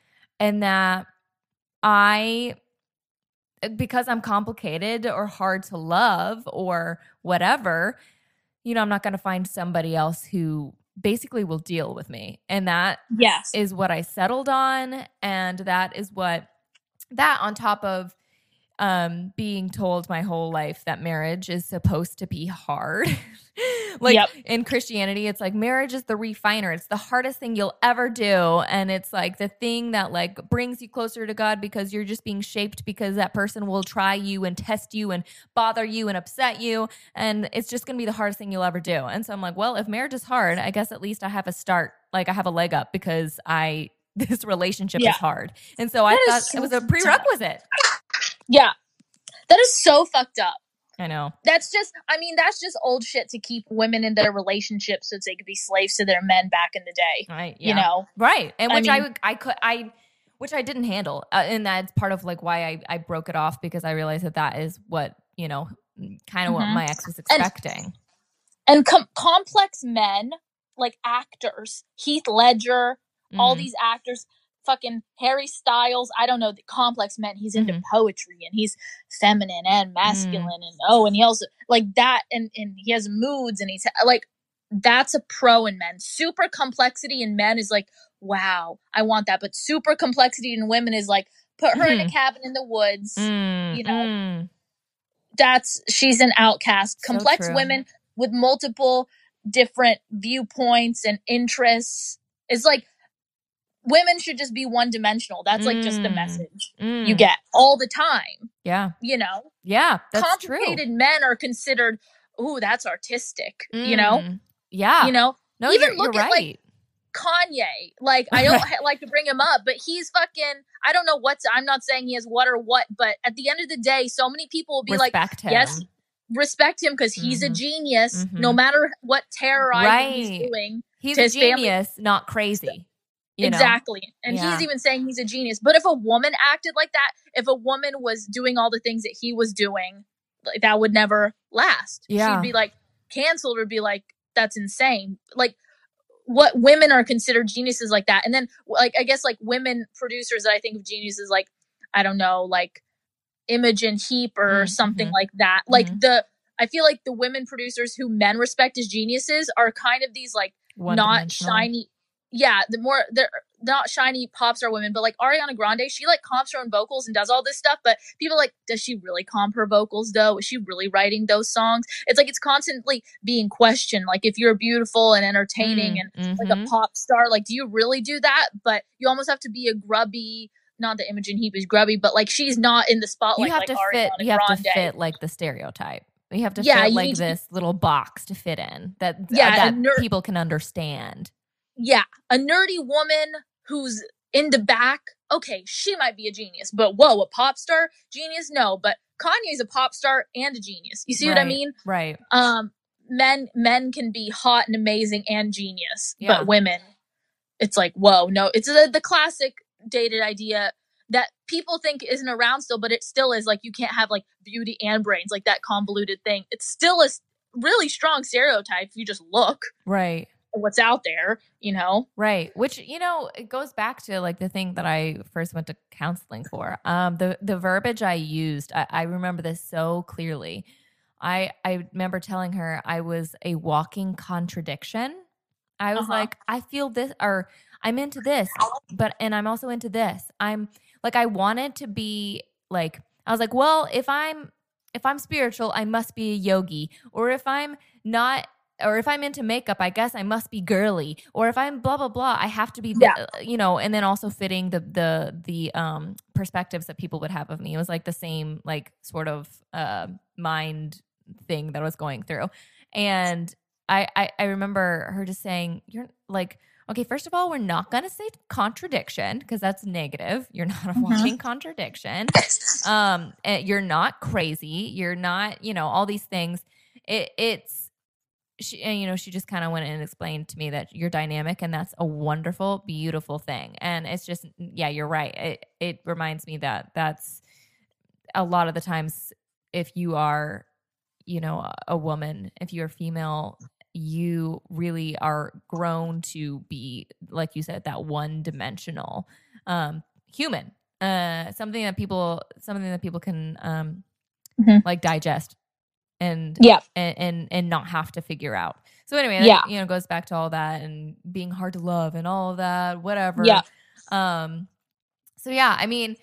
and that I because I'm complicated or hard to love or whatever, you know, I'm not going to find somebody else who basically will deal with me. And that Yes. is what I settled on. And that is what, that on top of um, being told my whole life that marriage is supposed to be hard. like Yep. in Christianity, it's like marriage is the refiner. It's the hardest thing you'll ever do. And it's like the thing that like brings you closer to God because you're just being shaped because that person will try you and test you and bother you and upset you. And it's just going to be the hardest thing you'll ever do. And so I'm like, well, if marriage is hard, I guess at least I have a start. Like I have a leg up because I, this relationship Yeah. is hard. And so I thought so it was a prerequisite. Yeah. That is so fucked up. I know. That's just I mean, that's just old shit to keep women in their relationships so they could be slaves to their men back in the day. I, You know? right and which I, mean- would I could I which I didn't handle uh, and that's part of like why I I broke it off because I realized that that is what you know kind of what Mhm. my ex was expecting And com- complex men, like actors, Heath Ledger, all Mm. these actors, fucking Harry Styles, I don't know, the complex men, he's into Mhm. poetry and he's feminine and masculine Mm. and oh, and he also like that and and he has moods and he's like that's a pro in men. Super complexity in men is like, wow, I want that. But super complexity in women is like, put her in a Mhm. cabin in the woods. Mm, you know, mm. That's she's an outcast. So Complex true. women with multiple different viewpoints and interests. is like women should just be one dimensional. That's like just the Mm. message you Mm. get all the time. yeah You know, yeah that's true complicated men are considered, ooh, that's artistic. You know, Mm. yeah you know, no even you're, look you're at, like, right Kanye. Like I don't ha- like to bring him up, but he's fucking. I don't know what's. I'm not saying he has what or what, but at the end of the day, so many people will be like, respect him yes, respect him because he's a Mhm. genius. Mhm. No matter what terrorizing he's Right. doing, he's to a his family- genius not crazy you know? exactly. And Yeah. he's even saying he's a genius. But if a woman acted like that, if a woman was doing all the things that he was doing, like that would never last. Yeah. She'd be like canceled or be like, that's insane. Like what women are considered geniuses like that. And then like I guess like women producers that I think of geniuses like, I don't know, like Imogen Heap or Mm, something mhm. like that. Like Mhm. the I feel like the women producers who men respect as geniuses are kind of these like not shiny yeah the more they're not shiny pop star women, but like Ariana Grande, she like comps her own vocals and does all this stuff. But people are like, does she really comp her vocals though? Is she really writing those songs? It's like it's constantly being questioned. Like if you're beautiful and entertaining Mm, and like a mhm. pop star, like do you really do that? But you almost have to be a grubby. Not that Imogen Heap is grubby, but like she's not in the spotlight. you have like to Ariana fit. You have to fit like the stereotype. You have to Yeah, fit like to this little box to fit in that Yeah, that ner- people can understand. Yeah, a nerdy woman who's in the back, okay, she might be a genius, but whoa, a pop star genius? No, but Kanye's a pop star and a genius. You see what I Right, mean? Right. Um, men men can be hot and amazing and genius, Yeah. but women, it's like whoa, no, it's the, the classic dated idea that people think isn't around still, but it still is. Like you can't have like beauty and brains, like that convoluted thing. It's still a s- really strong stereotype if you just look Right. At what's out there, you know. Right. Which, you know, it goes back to like the thing that I first went to counseling for. Um, the the verbiage I used, I, I remember this so clearly. I I remember telling her I was a walking contradiction. I was Uh-huh. like, I feel this or I'm into this, but and I'm also into this. I'm like I wanted to be like I was like, well, if I'm if I'm spiritual, I must be a yogi. Or if I'm not or if I'm into makeup, I guess I must be girly. Or if I'm blah blah blah, I have to be, Yeah. you know. And then also fitting the the the um perspectives that people would have of me. It was like the same like sort of uh, mind thing that I was going through. And I, I I remember her just saying, "You're like." Okay, first of all, we're not going to say contradiction because that's negative. You're not a Mhm. contradiction um and you're not crazy you're not you know all these things it it's she and you know she just kind of went and explained to me that you're dynamic and that's a wonderful beautiful thing. And it's just yeah you're right. It it reminds me that that's a lot of the times if you are you know a, woman if you're female you really are grown to be like you said that one dimensional um human uh something that people something that people can um Mhm. like digest and Yeah. and, and and not have to figure out so anyway that, Yeah. you know goes back to all that and being hard to love and all of that whatever Yeah. um so yeah i mean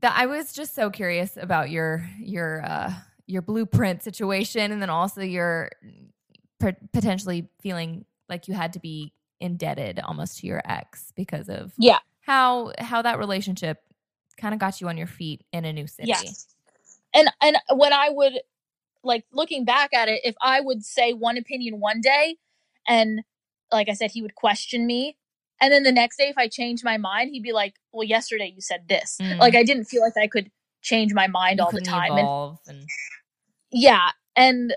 that i was just so curious about your your uh your blueprint situation and then also your p- potentially feeling like you had to be indebted almost to your ex because of Yeah. how how that relationship kind of got you on your feet in a new city Yes. And and when I would like looking back at it, if I would say one opinion one day and like I said, he would question me. And then the next day, if I changed my mind, he'd be like, Well, yesterday you said this. Mm. Like I didn't feel like I could change my mind You all the time. And and, yeah. And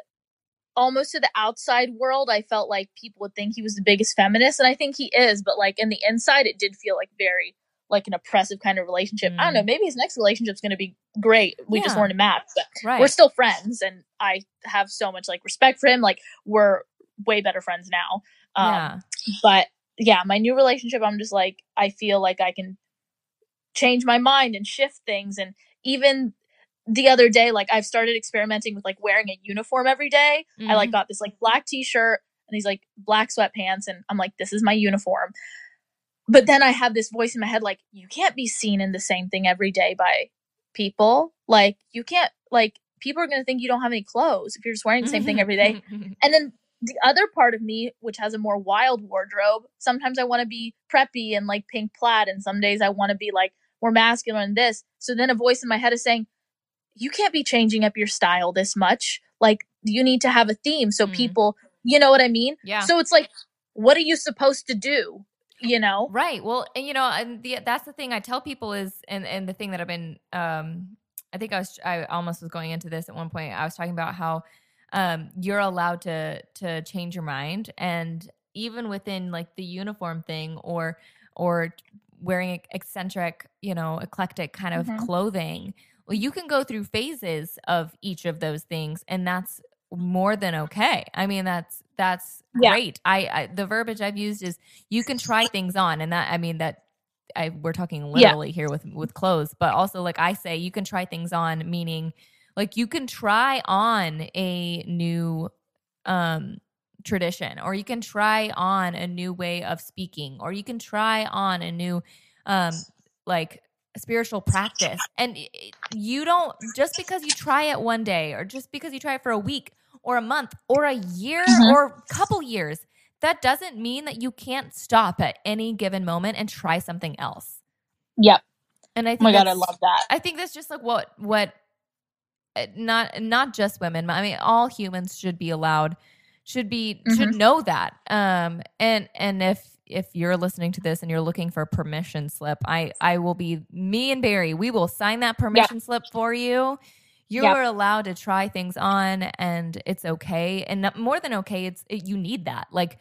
almost to the outside world, I felt like people would think he was the biggest feminist. And I think he is, but like in the inside, it did feel like very like an oppressive kind of relationship. I don't know. Maybe his next relationship's going to be great. We just weren't a match, but right we're still friends. And I have so much like respect for him. Like we're way better friends now. Um, yeah But yeah, my new relationship, I'm just like, I feel like I can change my mind and shift things. And even the other day, like I've started experimenting with like wearing a uniform every day. I like Mhm. got this like black t-shirt and these like black sweatpants and I'm like this is my uniform. But then I have this voice in my head like you can't be seen in the same thing every day by people. Like you can't like people are going to think you don't have any clothes if you're just wearing the same thing every day. And then the other part of me, which has a more wild wardrobe, sometimes I want to be preppy and like pink plaid, and some days I want to be like more masculine and this. So then a voice in my head is saying, You can't be changing up your style this much. Like, you need to have a theme so Mhm. people, you know what I mean? yeah So it's like, what are you supposed to do? You know? Right. Well, and you know, and the that's the thing I tell people is, and and the thing that I've been, um, I think I was, I almost was going into this at one point. I was talking about how, um, you're allowed to to change your mind, and even within like the uniform thing, or or wearing eccentric, you know, eclectic kind of Mhm. clothing. Well, you can go through phases of each of those things, and that's more than okay. I mean, that's that's Yeah. great. I, I the verbiage I've used is you can try things on, and that I mean that I we're talking literally here with with clothes, but also like I say, you can try things on, meaning like you can try on a new um tradition or you can try on a new way of speaking or you can try on a new um like spiritual practice and you don't just because you try it one day or just because you try it for a week or a month or a year Mhm. or a couple years that doesn't mean that you can't stop at any given moment and try something else Yep. and i Oh think my god, I love that. I think that's just like what what uh, not not just women, I mean all humans should be allowed should be should Mm-hmm. know that. Um and and if if you're listening to this and you're looking for a permission slip, I I will be me and Berry, we will sign that permission slip for you. You Yep. are allowed to try things on and it's okay. And more than okay, it's it, you need that. Like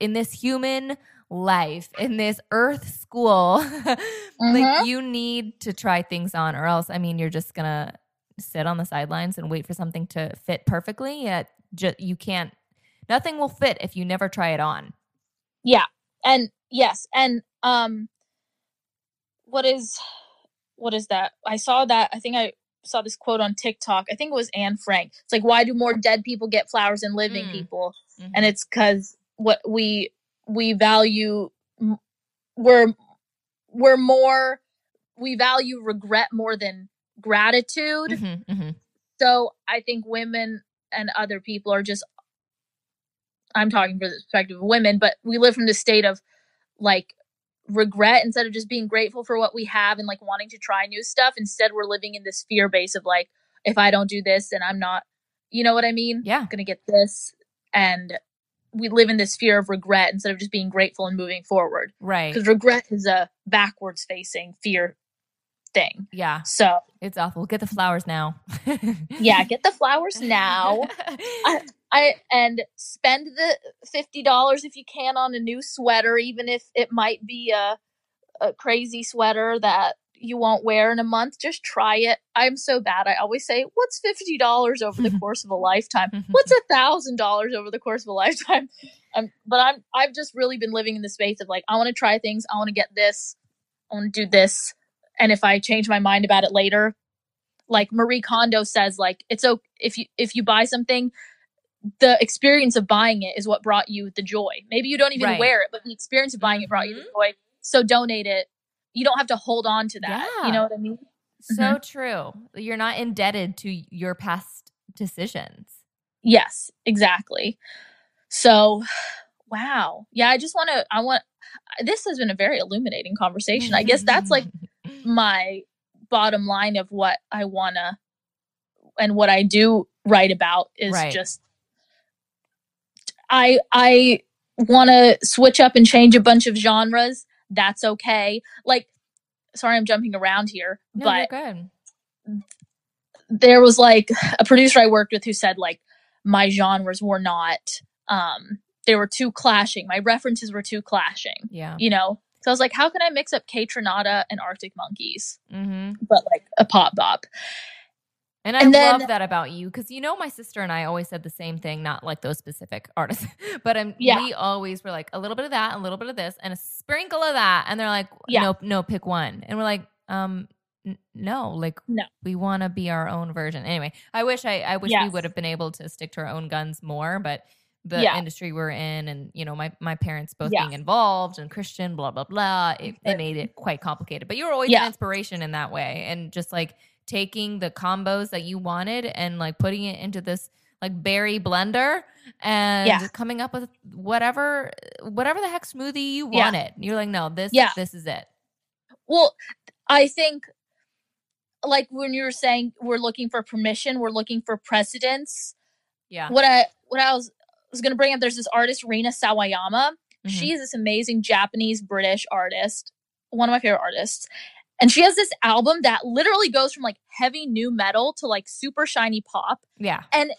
in this human life, in this earth school, like Mhm. you need to try things on or else I mean you're just going to sit on the sidelines and wait for something to fit perfectly. Yet ju- you can't nothing will fit if you never try it on. Yeah. And yes, and um what is what is that? I saw that I think I saw this quote on TikTok. I think it was Anne Frank. It's like why do more dead people get flowers than living Mm. people? Mhm. And it's cuz what we we value we're we're more we value regret more than gratitude. Mhm, mhm. So I think women and other people are just I'm talking for the perspective of women, but we live from the state of like regret instead of just being grateful for what we have and like wanting to try new stuff. Instead, we're living in this fear base of like, if I don't do this, then I'm not, you know what I mean? Yeah. I'm gonna get this. And we live in this fear of regret instead of just being grateful and moving forward. Right. Because regret is a backwards facing fear thing. Yeah. So It's awful. Get the flowers now. yeah, get the flowers now. I and spend the fifty dollars if you can on a new sweater, even if it might be a a crazy sweater that you won't wear in a month. Just try it. I'm so bad. I always say, "What's fifty dollars over the course of a lifetime? What's a thousand dollars over the course of a lifetime?" Um, but I'm I've just really been living in the space of like I want to try things. I want to get this. I want to do this. And if I change my mind about it later, like Marie Kondo says, like it's okay if you if you buy something the experience of buying it is what brought you the joy. Maybe you don't even Right. wear it, but the experience of buying it brought you the Mhm. joy. So donate it. You don't have to hold on to that. Yeah. You know what I mean? so true. You're not indebted to your past decisions. Yes, exactly. So, wow. Yeah, I just want to, I want, this has been a very illuminating conversation. I guess that's like my bottom line of what I want to and what I do write about is Right. just I I want to switch up and change a bunch of genres. That's okay. Like sorry I'm jumping around here, No, but there was like a producer I worked with who said like my genres were not um they were too clashing. My references were too clashing, Yeah. you know. So I was like, how can I mix up Kaytranada and Arctic Monkeys, Mm-hmm. but like a pop bop? And I And then- love that about you because you know my sister and I always said the same thing, not like those specific artists, but um, Yeah. we always were like a little bit of that, a little bit of this, and a sprinkle of that, and they're like, Yeah. no, no, pick one, and we're like, um, n- no, like No. we want to be our own version. Anyway, I wish I, I wish we would have been able to stick to our own guns more, but the Yeah. industry we're in, and you know my my parents both being involved and Christian, blah blah blah, it, it made it quite complicated. But you were always an inspiration in that way, and just like taking the combos that you wanted and like putting it into this like berry blender and Yeah. coming up with whatever whatever the heck smoothie you Yeah. wanted. You're like, no, this Yeah. this is it. Well, I think like when you were saying we're looking for permission, we're looking for precedence. Yeah. What I what I was was going to bring up there's this artist Rina Sawayama. Mhm. She is this amazing Japanese British artist, one of my favorite artists. And she has this album that literally goes from like heavy nu metal to like super shiny pop. yeah. And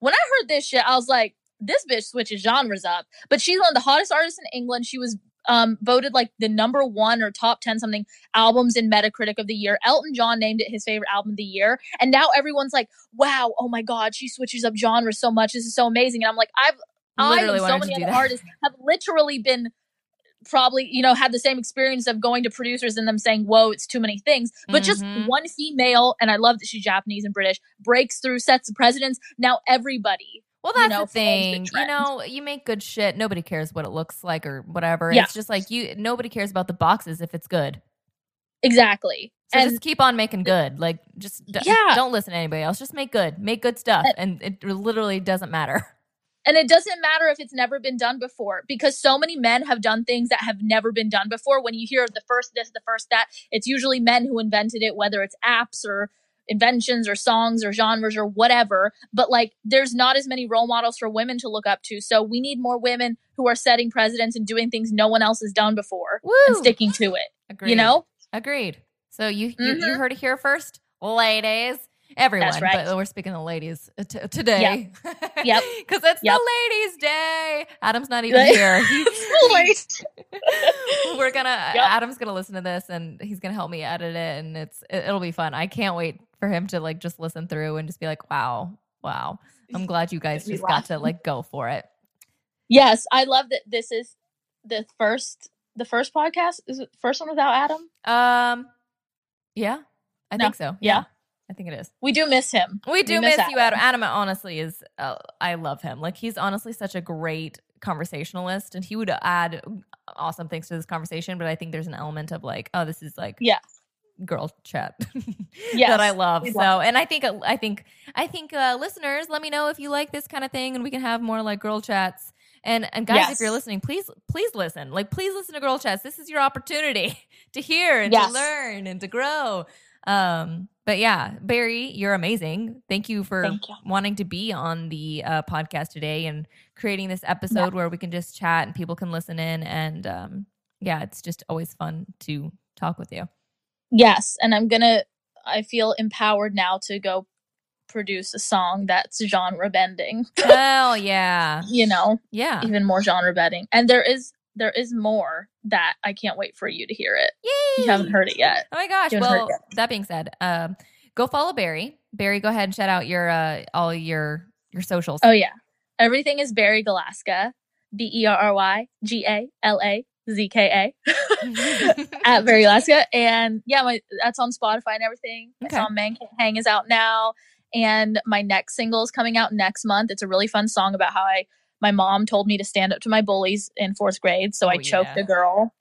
when I heard this shit, I was like, this bitch switches genres up. But she's one of the hottest artists in England. She was um, voted like the number one or top 10 something albums in Metacritic of the year. Elton John named it his favorite album of the year. And now everyone's like, wow, oh my God, she switches up genres so much. This is so amazing. And I'm like, I've, Literally I and so many other that. artists have literally been probably, you know, had the same experience of going to producers and them saying, whoa, it's too many things. But just Mhm. one female, and I love that she's Japanese and British, breaks through sets of precedents Now everybody Well, you that's know, the thing. You know, you make good shit. Nobody cares what it looks like or whatever. Yeah. It's just like you. Nobody cares about the boxes if it's good. exactly. So and just keep on making good. Like, just d- Yeah. don't listen to anybody else. Just make good. Make good stuff, and it literally doesn't matter. And it doesn't matter if it's never been done before because so many men have done things that have never been done before. When you hear the first this, the first that, it's usually men who invented it, whether it's apps or inventions or songs or genres or whatever. But like, there's not as many role models for women to look up to. So we need more women who are setting precedents and doing things no one else has done before and sticking to it. Agreed. You know? Agreed. So you you, you Mhm. heard it here first, ladies. Everyone, right. but we're speaking to ladies uh, t- today. Yep. because it's Yep. the ladies' day. Adam's not even here. He- Wait. we're gonna. Yep. Adam's gonna listen to this, and he's gonna help me edit it, and it's it, it'll be fun. I can't wait for him to like just listen through and just be like, "Wow, wow." I'm glad you guys just got to like go for it. Yes, I love that this is the first the first podcast. Is it the first one without Adam? Um, yeah, I No. think so. Yeah. I think it is. We do miss him. We do miss, you, Adam. Adam. Honestly is, uh, I love him. Like he's honestly such a great conversationalist, and he would add awesome things to this conversation. But I think there's an element of like, oh, this is like, Yeah. girl chat Yes, that I love. we So, and I think, I think, I think, uh, listeners, let me know if you like this kind of thing, and we can have more like girl chats. And and guys, if you're listening, please please listen. Like please listen to girl chats. This is your opportunity to hear and Yes. to learn and to grow. Um, but yeah, Berry, you're amazing. Thank you for Thank you. wanting to be on the uh, podcast today and creating this episode where we can just chat and people can listen in. And um, yeah, it's just always fun to talk with you. Yes, and I'm gonna. I feel empowered now to go produce a song that's genre bending. Hell yeah, you know, yeah, even more genre bending. And there is there is more that I can't wait for you to hear it. Yay! You haven't heard it yet. Oh my gosh. You haven't heard Well, that being said, um, go follow Berry. Berry, go ahead and shout out your uh, all your your socials. Oh yeah, everything is Berry Galazka, B E R R Y G A L A Z K A at Berry Galazka, and yeah, my that's on Spotify and everything. Okay. song "Man Can't Hang" is out now, and my next single is coming out next month. It's a really fun song about how I my mom told me to stand up to my bullies in fourth grade, so Oh, I choked yeah. a girl,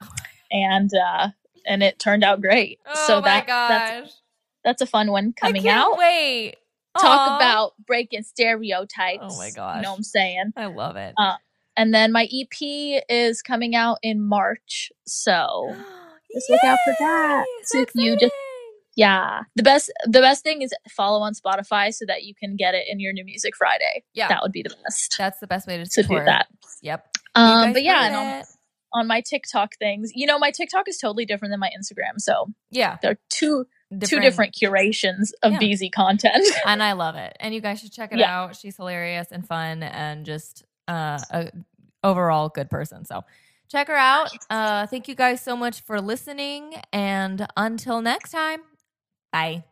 and uh and it turned out great. oh so my that that's gosh. that's a fun one coming out. Wait. Talk Aw. about breaking stereotypes. Oh my gosh, You know what I'm saying? I love it. Uh, And then my EP is coming out in March. So just look out for that. So if you just-. Yeah. The best the best thing is follow on Spotify so that you can get it in your new music Friday. yeah, That would be the best that's the best way to to support. do that. Yep. Um but yeah, and on, on my TikTok things, you know, my TikTok is totally different than my Instagram. So yeah, they're two two different curations of Yeah. BZ content. and I love it. And you guys should check it Yeah. out. She's hilarious and fun and just uh, a overall good person. So check her out. Uh, thank you guys so much for listening. And until next time, bye.